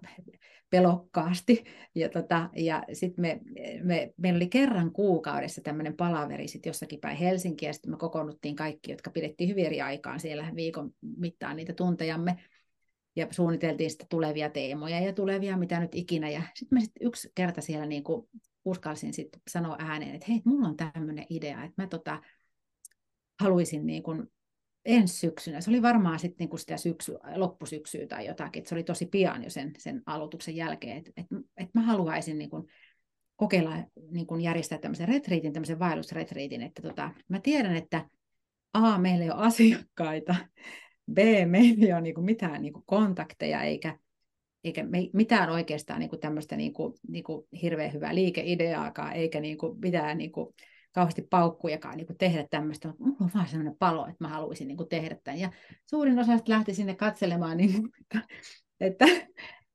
Speaker 2: pelokkaasti. Ja, tota, ja sitten me, me, meillä oli kerran kuukaudessa tämmöinen palaveri sit jossakin päin Helsinkiä, ja sitten me kokoonnuttiin kaikki, jotka pidettiin hyvin eri aikaan siellä viikon mittaan niitä tuntejamme, ja suunniteltiin sitten tulevia teemoja ja tulevia mitä nyt ikinä. Ja sitten me sitten yksi kerta siellä niin kuin uskalsin sitten sanoa ääneen, että hei, mulla on tämmöinen idea, että mä tota, haluaisin niin kuin ensi syksynä. Se oli varmaan sitten niinku sitä syksy, loppusyksyä tai jotakin, se oli tosi pian jo sen, sen aloituksen jälkeen, että et, et mä haluaisin niinku kokeilla niinku järjestää tämmöisen retriitin, tämmöisen vaellusretriitin, että tota, mä tiedän, että A, meillä ei ole asiakkaita, B, meillä ei ole niinku mitään niinku kontakteja, eikä, eikä mitään oikeastaan niinku tämmöistä niinku, niinku hirveän hyvää liikeideaakaan, eikä niinku mitään niinku, kauheasti paukkujakaan niin kuin tehdä tämmöistä, mutta mulla on vaan sellainen palo, että mä haluaisin niin kuin tehdä tämän. Ja suurin osa lähti sinne katselemaan, niin että, että,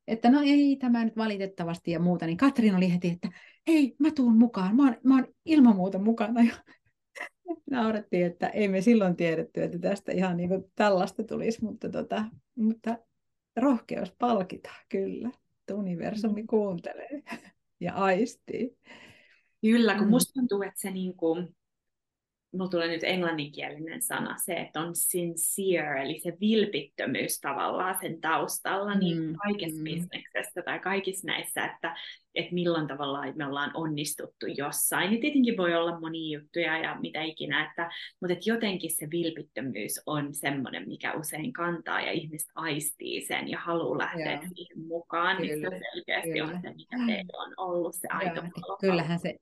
Speaker 2: että no ei tämä nyt valitettavasti ja muuta, niin Katrin oli heti, että hei, mä tuun mukaan, mä oon, mä oon ilman muuta mukana. Ja (laughs) naurettiin, että ei me silloin tiedetty, että tästä ihan niin kuin tällaista tulisi, mutta, tota, mutta rohkeus palkitaan kyllä, että universumi mm. kuuntelee (laughs) ja aistii.
Speaker 3: Kyllä, kun mm. musta tuntuu, että se niin kuin, mulla tulee nyt englanninkielinen sana, se, että on sincere, eli se vilpittömyys tavallaan sen taustalla, niin mm. niin kaikessa mm. bisneksessä tai kaikissa näissä, että, että milloin tavallaan me ollaan onnistuttu jossain. Niin tietenkin voi olla monia juttuja ja mitä ikinä, että, mutta että jotenkin se vilpittömyys on semmoinen, mikä usein kantaa ja ihmiset aistii sen ja haluaa lähteä Joo. siihen mukaan, Kyllä. niin se selkeästi Kyllä. on se, mikä teillä on ollut se aito
Speaker 2: Kyllähän se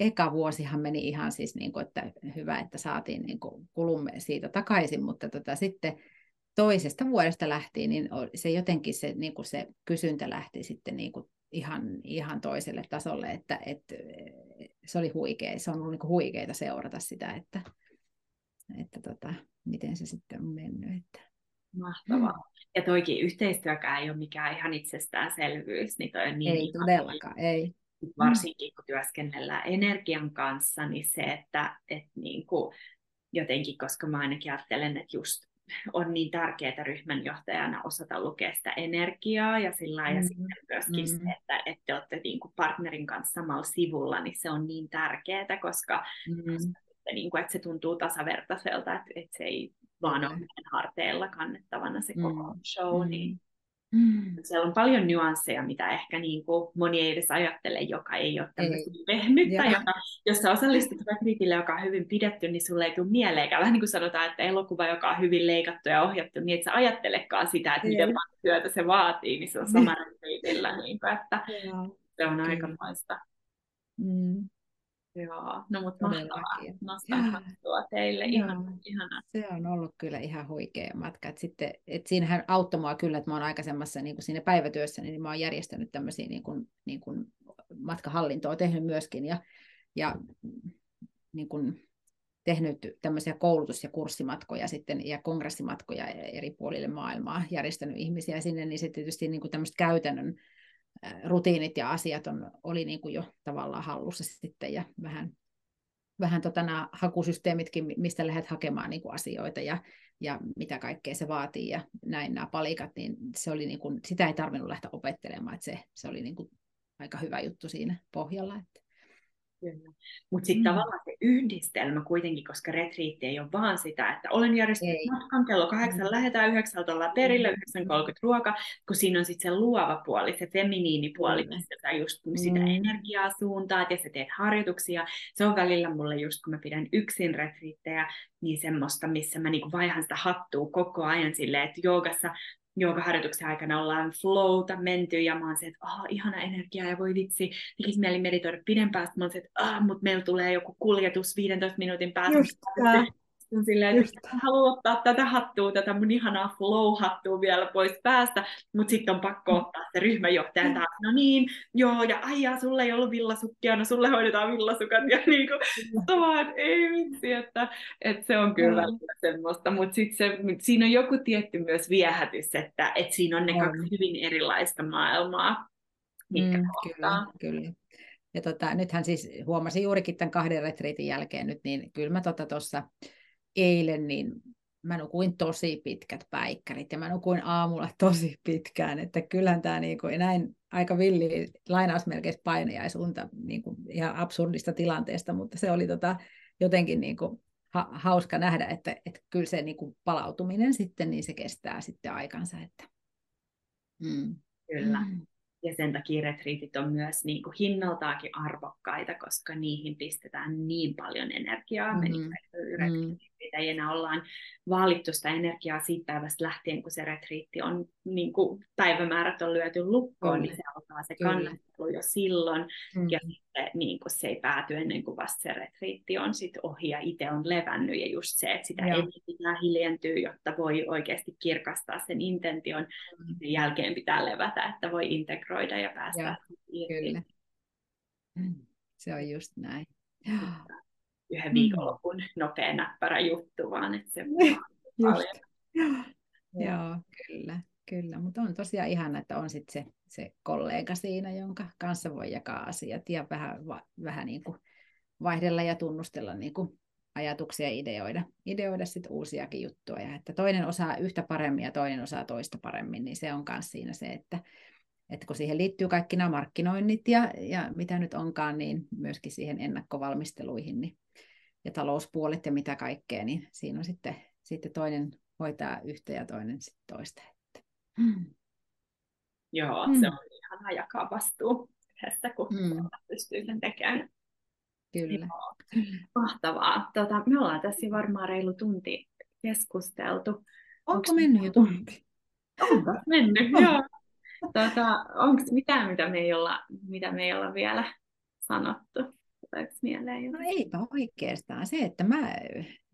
Speaker 2: eka vuosihan meni ihan siis, niin kuin, että hyvä, että saatiin niin kuin, kulumme siitä takaisin, mutta tota, sitten toisesta vuodesta lähtien, niin se jotenkin se, niin kuin se kysyntä lähti sitten niin kuin ihan, ihan toiselle tasolle, että, että se oli huikea, se on ollut niin huikeita seurata sitä, että, että tota, miten se sitten on mennyt. Että.
Speaker 3: Mahtavaa. Ja toikin yhteistyökään ei ole mikään ihan itsestäänselvyys. Niin toi on niin
Speaker 2: ei todellakaan, ei.
Speaker 3: Mm. varsinkin kun työskennellään energian kanssa, niin se, että et niin kuin jotenkin, koska mä ainakin ajattelen, että just on niin tärkeää ryhmänjohtajana osata lukea sitä energiaa ja sillä mm. ja sitten myöskin mm. se, että, että te olette niin kuin partnerin kanssa samalla sivulla, niin se on niin tärkeää, koska, mm. koska niin kuin, että se tuntuu tasavertaiselta, että, että se ei vaan ole meidän harteilla kannettavana se koko mm. show, niin mm. Siellä on paljon nyansseja, mitä ehkä niin kuin moni ei edes ajattele, joka ei ole tämmöistä pehmyttä. Joka, jos sä osallistut retreatille, joka on hyvin pidetty, niin sulle ei tule mieleenkään. Vähän niin kuin sanotaan, että elokuva, joka on hyvin leikattu ja ohjattu, niin et sä ajattelekaan sitä, että miten paljon työtä se vaatii, niin se on sama retreatillä. Niin kuin, että se on aika maista. Mm. Joo, no mutta mahtavaa. Nostan hattua teille. Ihan, ihana.
Speaker 2: Se on ollut kyllä ihan huikea matka. Et sitten, et siinähän auttoi mua kyllä, että mä oon aikaisemmassa niin kuin siinä päivätyössä, niin mä oon järjestänyt tämmöisiä niin kuin, niin kuin matkahallintoa tehnyt myöskin ja, ja niin kuin tehnyt tämmöisiä koulutus- ja kurssimatkoja sitten ja kongressimatkoja eri puolille maailmaa, järjestänyt ihmisiä sinne, niin se tietysti niin kuin tämmöistä käytännön rutiinit ja asiat on, oli niin kuin jo tavallaan hallussa sitten ja vähän, vähän tota nämä hakusysteemitkin, mistä lähdet hakemaan niin kuin asioita ja, ja mitä kaikkea se vaatii ja näin nämä palikat, niin se oli niin kuin, sitä ei tarvinnut lähteä opettelemaan, että se, se oli niin kuin aika hyvä juttu siinä pohjalla. Että
Speaker 3: mutta sitten mm. tavallaan se yhdistelmä kuitenkin, koska retriitti ei ole vaan sitä, että olen järjestänyt matkan, kello kahdeksan mm. lähetään, yhdeksältä ollaan perillä, mm. yhdeksän kolmekymmentä ruoka, kun siinä on sitten se luova puoli, se feminiinipuoli, mm. missä sä just mm. sitä energiaa suuntaat ja sä teet harjoituksia. Se on välillä mulle just, kun mä pidän yksin retriittejä, niin semmoista, missä mä niinku vaihan sitä hattua koko ajan silleen, että joogassa joogaharjoituksen aikana ollaan flowta menty ja mä oon se, että oh, ihana energia ja voi vitsi, tekisi mieli meditoida pidempään. Sitten mä oon se, että ah, mutta meillä tulee joku kuljetus 15 minuutin päästä. On silleen, että haluan ottaa tätä hattua, tätä mun ihanaa flow-hattua vielä pois päästä, mutta sitten on pakko ottaa se ryhmäjohtaja mm. taas, no niin, joo, ja aijaa, sulle ei ollut villasukkia, no sulle hoidetaan villasukat, ja (laughs) niin kuin, vaan, ei vitsi, että, että se on kyllä mm. semmoista, mutta sitten se, siinä on joku tietty myös viehätys, että, että siinä on ne kaksi hyvin erilaista maailmaa, mitkä mm,
Speaker 2: Kyllä, kyllä. Ja tota, nythän siis huomasin juurikin tämän kahden retriitin jälkeen nyt, niin kyllä mä tuossa tota eilen, niin mä nukuin tosi pitkät päikkärit ja mä nukuin aamulla (laughs) tosi pitkään, että kyllähän tämä niin kuin, näin aika villi lainausmerkeissä painajaisunta niin kuin ihan absurdista tilanteesta, mutta se oli tota, jotenkin niin kuin, ha- hauska nähdä, että, että kyllä se niin kuin palautuminen sitten, niin se kestää sitten aikansa. Että...
Speaker 3: Mm. Kyllä. Mm. Ja sen takia retriitit on myös niin kuin hinnaltaakin arvokkaita, koska niihin pistetään niin paljon energiaa. Mm-hmm. Me mm-hmm yrittäjinä ollaan vaalittu sitä energiaa siitä päivästä lähtien, kun se retriitti on, niin kuin päivämäärät on lyöty lukkoon, mm. niin se alkaa se kannattelu jo silloin, mm. ja sitten niin kuin se ei pääty ennen kuin vasta se retriitti on sit ohi ja itse on levännyt, ja just se, että sitä ei pitää hiljentyä, jotta voi oikeasti kirkastaa sen intention, mm. sen jälkeen pitää levätä, että voi integroida ja päästä irti. Kyllä.
Speaker 2: Se on just näin
Speaker 3: yhden viikonlopun mm. nopea näppärä juttu, vaan että se paljon.
Speaker 2: Joo, kyllä, kyllä. Mutta on tosiaan ihana, että on sit se, se kollega siinä, jonka kanssa voi jakaa asiat ja vähän, va, vähän niin kuin vaihdella ja tunnustella niin kuin ajatuksia ja ideoida, ideoida sit uusiakin juttuja. Ja että toinen osaa yhtä paremmin ja toinen osaa toista paremmin, niin se on myös siinä se, että, että kun siihen liittyy kaikki nämä markkinoinnit ja, ja mitä nyt onkaan, niin myöskin siihen ennakkovalmisteluihin, niin ja talouspuolet ja mitä kaikkea, niin siinä on sitten, sitten toinen hoitaa yhtä ja toinen sitten toista. Että.
Speaker 3: Mm. Joo, mm. se on ihana jakaa vastuu yhdessä, kun mm. pystyy sen tekemään.
Speaker 2: Kyllä.
Speaker 3: Joo. Mahtavaa. Tota, me ollaan tässä varmaan reilu tunti keskusteltu. Onko,
Speaker 2: Onko mennyt jo tunti?
Speaker 3: Onko mennyt, (laughs) joo. Tota, Onko mitään, mitä me, ei olla, mitä me ei olla vielä sanottu? Tuleeko mieleen?
Speaker 2: No eipä oikeastaan. Se, että mä,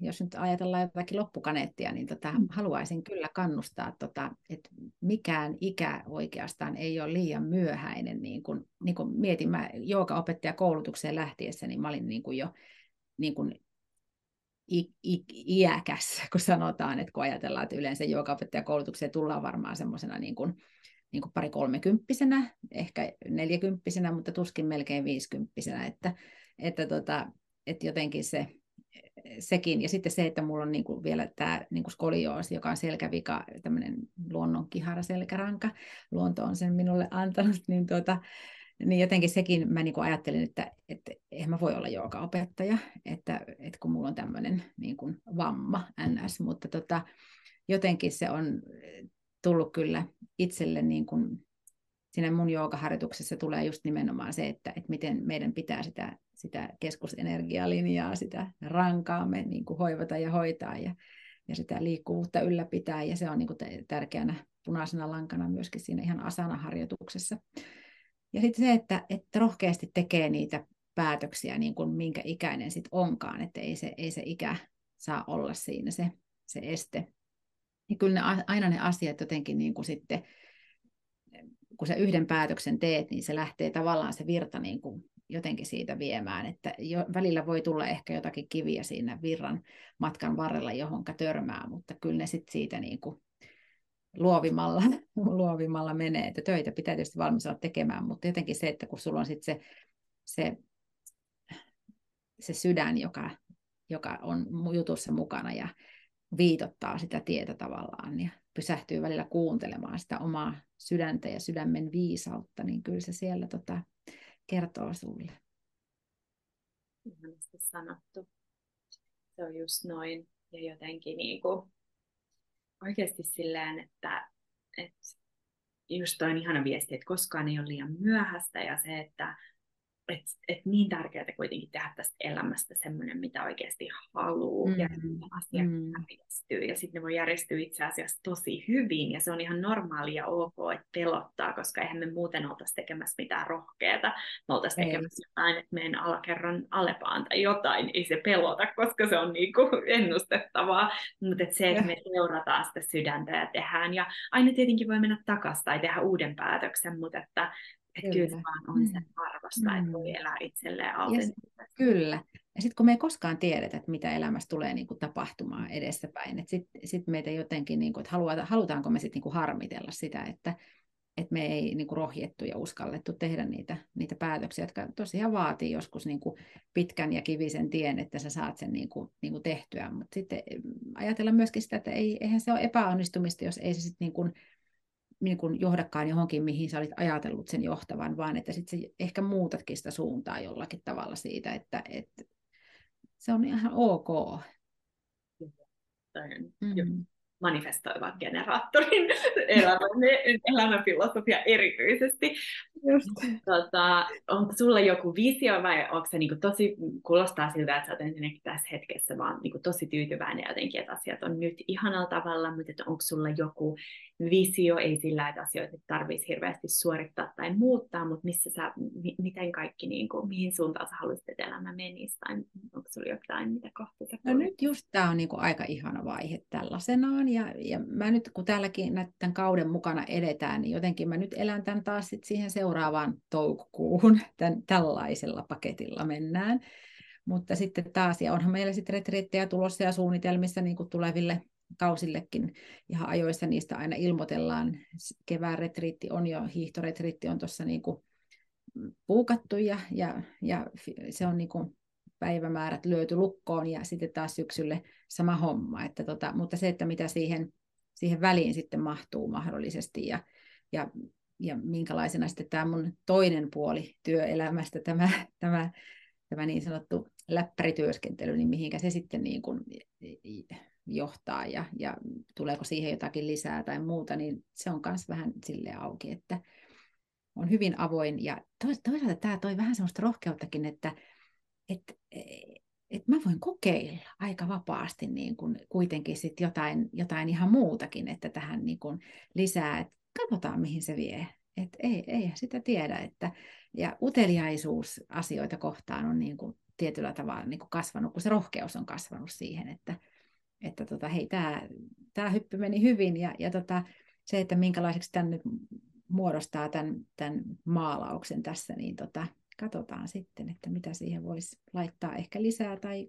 Speaker 2: jos nyt ajatellaan jotakin loppukaneettia, niin tota, mm. haluaisin kyllä kannustaa, tota, että mikään ikä oikeastaan ei ole liian myöhäinen. Niin kun, niin kun mietin, mä koulutukseen lähtiessä, niin mä olin niin kun jo niin kun I, i, iäkäs, (laughs) kun sanotaan, että kun ajatellaan, että yleensä koulutukseen tullaan varmaan semmoisena niin kuin, niin kuin pari kolmekymppisenä, ehkä neljäkymppisenä, mutta tuskin melkein viisikymppisenä, että, että, tota, että jotenkin se, sekin, ja sitten se, että mulla on niin kuin vielä tämä niin kuin skolioosi, joka on selkävika, tämmöinen luonnon kihara selkäranka, luonto on sen minulle antanut, niin, tuota, niin jotenkin sekin mä niin kuin ajattelin, että, että eihän mä voi olla opettaja, että, että kun mulla on tämmöinen niin kuin vamma, ns, mutta tota, jotenkin se on tullut kyllä itselle niin kuin siinä mun joogaharjoituksessa tulee just nimenomaan se, että, että miten meidän pitää sitä, sitä keskusenergialinjaa, sitä rankaamme niin kuin hoivata ja hoitaa ja, ja sitä liikkuvuutta ylläpitää. Ja se on niin kuin tärkeänä punaisena lankana myöskin siinä ihan asana-harjoituksessa. Ja sitten se, että, että rohkeasti tekee niitä päätöksiä, niin kuin minkä ikäinen sitten onkaan, että ei se, ei se ikä saa olla siinä se, se este. Ja kyllä ne, aina ne asiat jotenkin niin kuin sitten kun sä yhden päätöksen teet, niin se lähtee tavallaan se virta niin kuin jotenkin siitä viemään, että jo, välillä voi tulla ehkä jotakin kiviä siinä virran matkan varrella, johon törmää, mutta kyllä ne sitten siitä niin kuin luovimalla, (laughs) luovimalla menee, että töitä pitää tietysti valmis olla tekemään, mutta jotenkin se, että kun sulla on sitten se, se, se sydän, joka, joka on jutussa mukana ja viitottaa sitä tietä tavallaan ja pysähtyy välillä kuuntelemaan sitä omaa sydäntä ja sydämen viisautta, niin kyllä se siellä tota, kertoo sulle.
Speaker 3: Ihanasti sanottu. Se on just noin. Ja jotenkin niin kuin, oikeasti silleen, että, että just toi on ihana viesti, että koskaan ei ole liian myöhäistä ja se, että et, et niin tärkeää kuitenkin tehdä tästä elämästä semmoinen, mitä oikeasti haluaa mm. ja asiat mm. järjestyy. Ja sitten ne voi järjestyä itse asiassa tosi hyvin ja se on ihan normaali ja ok, että pelottaa, koska eihän me muuten oltaisi tekemässä mitään rohkeata. Me oltaisiin tekemässä jotain, että meidän alakerran alepaan tai jotain, ei se pelota, koska se on niinku ennustettavaa. Mutta se, että me seurataan sitä sydäntä ja tehdään. Ja aina tietenkin voi mennä takaisin tai tehdä uuden päätöksen, mutta että että kyllä, kyllä vaan on sen mm. arvosta, mm. että voi elää itselleen
Speaker 2: autentisesti. Kyllä. Ja sitten kun me ei koskaan tiedetä, että mitä elämässä tulee niin kuin tapahtumaan edessäpäin, että sitten sit meitä jotenkin, niin kuin, että haluta, halutaanko me sitten niin harmitella sitä, että, että me ei niin kuin rohjettu ja uskallettu tehdä niitä, niitä päätöksiä, jotka tosiaan vaatii joskus niin kuin pitkän ja kivisen tien, että sä saat sen niin kuin, niin kuin tehtyä. Mutta sitten ajatella myöskin sitä, että ei, eihän se ole epäonnistumista, jos ei se sitten niin kuin niin kuin johdakaan johonkin, mihin sä olit ajatellut sen johtavan, vaan että sitten ehkä muutatkin sitä suuntaa jollakin tavalla siitä, että, että se on ihan ok.
Speaker 3: Mm manifestoivan generaattorin (laughs) elämän, elämänfilosofia erityisesti. Just. Tota, onko sulla joku visio vai onko se niinku tosi, kuulostaa siltä, että sä oot ensinnäkin tässä hetkessä vaan niinku tosi tyytyväinen jotenkin, että asiat on nyt ihanalla tavalla, mutta että onko sulla joku visio, ei sillä, että asioita tarvitsisi hirveästi suorittaa tai muuttaa, mutta missä sä, m- miten kaikki, niinku, mihin suuntaan sä haluaisit, että elämä menisi, tai onko sulla jotain, mitä kohta sä
Speaker 2: No nyt just tämä on niinku aika ihana vaihe tällaisenaan, ja, ja mä nyt kun täälläkin tämän kauden mukana edetään, niin jotenkin mä nyt elän tämän taas sit siihen seuraavaan toukokuuhun, (laughs) tämän, tällaisella paketilla mennään. Mutta sitten taas, ja onhan meillä sitten retriittejä tulossa ja suunnitelmissa niin kuin tuleville kausillekin ihan ajoissa niistä aina ilmoitellaan. Kevään retriitti on jo, hiihtoretriitti on tuossa niin puukattu ja, ja, ja se on niin kuin päivämäärät löyty lukkoon ja sitten taas syksylle sama homma. Että tota, mutta se, että mitä siihen, siihen väliin sitten mahtuu mahdollisesti ja, ja, ja minkälaisena sitten tämä mun toinen puoli työelämästä, tämä, tämä, tämä niin sanottu läppärityöskentely, niin mihinkä se sitten niin kuin johtaa ja, ja tuleeko siihen jotakin lisää tai muuta, niin se on myös vähän sille auki, että on hyvin avoin ja toisaalta tämä toi vähän sellaista rohkeuttakin, että että et mä voin kokeilla aika vapaasti niin kun kuitenkin sit jotain, jotain ihan muutakin, että tähän niin kun lisää, että katsotaan mihin se vie. Et ei, ei sitä tiedä. Että, ja uteliaisuus asioita kohtaan on niin kuin tietyllä tavalla niin kuin kasvanut, kun se rohkeus on kasvanut siihen, että, että tota, hei, tämä hyppy meni hyvin ja, ja tota, se, että minkälaiseksi tämän nyt muodostaa tämän, tämän maalauksen tässä, niin tota, katsotaan sitten, että mitä siihen voisi laittaa ehkä lisää tai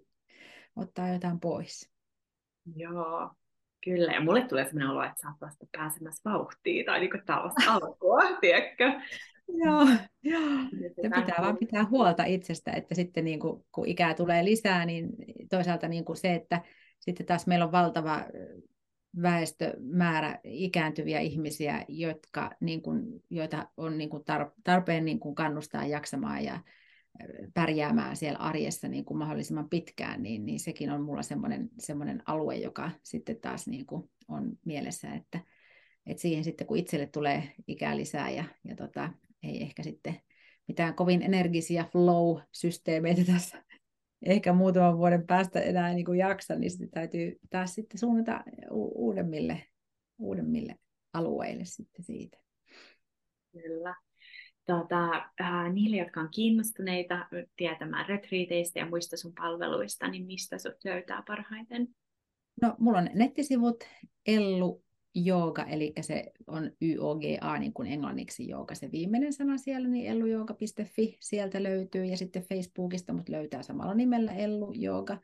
Speaker 2: ottaa jotain pois.
Speaker 3: Joo, kyllä. Ja mulle tulee sellainen olo, että sä oot vasta pääsemässä vauhtiin tai niin tällaista (laughs) alkua, tiedätkö?
Speaker 2: Joo, joo. Se pitää vaan pitää huolta itsestä, että sitten niin kuin, kun ikää tulee lisää, niin toisaalta niin kuin se, että sitten taas meillä on valtava väestömäärä ikääntyviä ihmisiä, jotka, niin kuin, joita on niin kuin tarpeen niin kuin kannustaa jaksamaan ja pärjäämään siellä arjessa niin kuin mahdollisimman pitkään, niin, niin sekin on mulla semmoinen, semmoinen alue, joka sitten taas niin kuin on mielessä, että, että siihen sitten kun itselle tulee ikää lisää ja, ja tota, ei ehkä sitten mitään kovin energisiä flow-systeemeitä tässä ehkä muutaman vuoden päästä enää niin kuin jaksa, niin sitten täytyy taas sitten suunnata u- uudemmille, uudemmille alueille sitten siitä.
Speaker 3: Kyllä. Tota, äh, niille, jotka on kiinnostuneita tietämään retriiteistä ja muista sun palveluista, niin mistä sut löytää parhaiten?
Speaker 2: No, mulla on nettisivut Ellu jooga, eli se on YOGA niin kuin englanniksi jooga, se viimeinen sana siellä, niin ellujooga.fi sieltä löytyy, ja sitten Facebookista mut löytää samalla nimellä Ellu Jooga,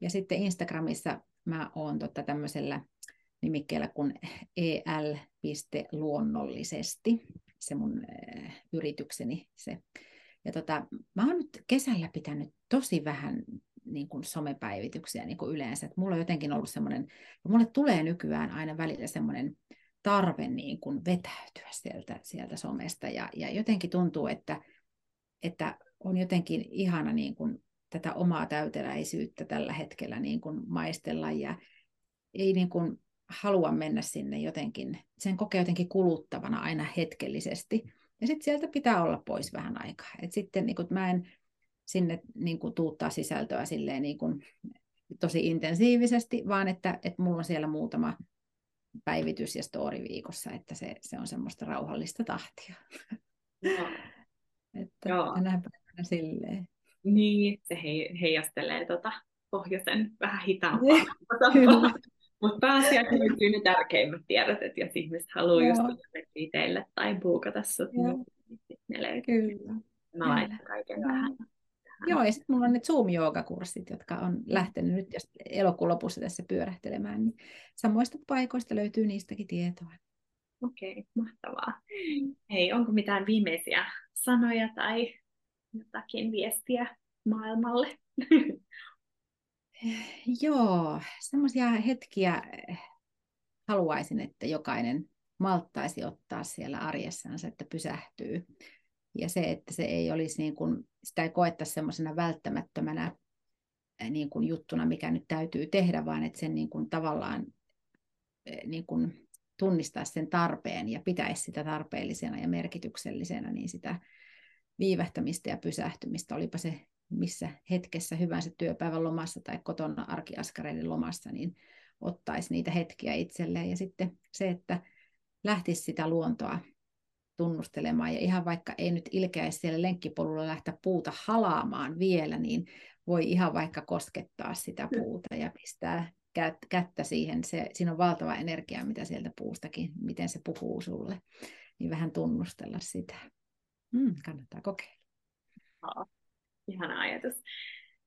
Speaker 2: ja sitten Instagramissa mä oon totta tämmöisellä nimikkeellä kuin el.luonnollisesti, se mun äh, yritykseni se. Ja tota, mä oon nyt kesällä pitänyt tosi vähän niin kuin somepäivityksiä niin kuin yleensä. Et mulla on jotenkin ollut semmoinen, mulle tulee nykyään aina välillä semmoinen tarve niin kuin vetäytyä sieltä, sieltä somesta. Ja, ja jotenkin tuntuu, että, että on jotenkin ihana niin kuin tätä omaa täyteläisyyttä tällä hetkellä niin kuin maistella ja ei niin kuin halua mennä sinne jotenkin, sen kokee jotenkin kuluttavana aina hetkellisesti. Ja sitten sieltä pitää olla pois vähän aikaa. Et sitten niin kun, mä en sinne niin kun, tuuttaa sisältöä silleen, niin kun, tosi intensiivisesti, vaan että, että mulla on siellä muutama päivitys ja story viikossa, että se, se on semmoista rauhallista tahtia.
Speaker 3: Joo. (laughs)
Speaker 2: että Joo. tänä päivänä silleen.
Speaker 3: Niin, se he, heijastelee tota pohjoisen vähän hitaampaa. (laughs) Mutta pääasiassa löytyy ne tärkeimmät tiedot, että jos ihmiset haluaa Joo. just teille tai buukata sut, niin ne löytyy. Kyllä. Mä laitan kaiken tähän.
Speaker 2: Joo, ja sitten mulla on ne Zoom-joogakurssit, jotka on lähtenyt nyt jos elokuun lopussa tässä pyörähtelemään, niin samoista paikoista löytyy niistäkin tietoa.
Speaker 3: Okei, okay, mahtavaa. Hei, onko mitään viimeisiä sanoja tai jotakin viestiä maailmalle? (laughs)
Speaker 2: Joo, semmoisia hetkiä haluaisin, että jokainen malttaisi ottaa siellä arjessansa, että pysähtyy. Ja se, että se ei olisi niin kuin, sitä ei koettaisi semmoisena välttämättömänä niin kuin juttuna, mikä nyt täytyy tehdä, vaan että sen niin kuin tavallaan niin kuin tunnistaa sen tarpeen ja pitäisi sitä tarpeellisena ja merkityksellisenä, niin sitä viivähtämistä ja pysähtymistä, olipa se missä hetkessä hyvänsä työpäivän lomassa tai kotona arkiaskareiden lomassa, niin ottaisi niitä hetkiä itselleen. Ja sitten se, että lähtisi sitä luontoa tunnustelemaan. Ja ihan vaikka ei nyt ilkeäisi siellä lenkkipolulla lähteä puuta halaamaan vielä, niin voi ihan vaikka koskettaa sitä puuta ja pistää kättä siihen. Se, siinä on valtava energia, mitä sieltä puustakin, miten se puhuu sulle. Niin vähän tunnustella sitä. Mm, kannattaa kokeilla.
Speaker 3: Oh, ihana ajatus.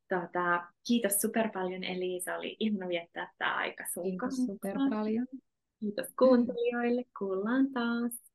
Speaker 3: Tuota, kiitos super paljon Elisa, oli ihana viettää tämä aika sun
Speaker 2: Kiitos super paljon.
Speaker 3: Kiitos kuuntelijoille, kuullaan taas.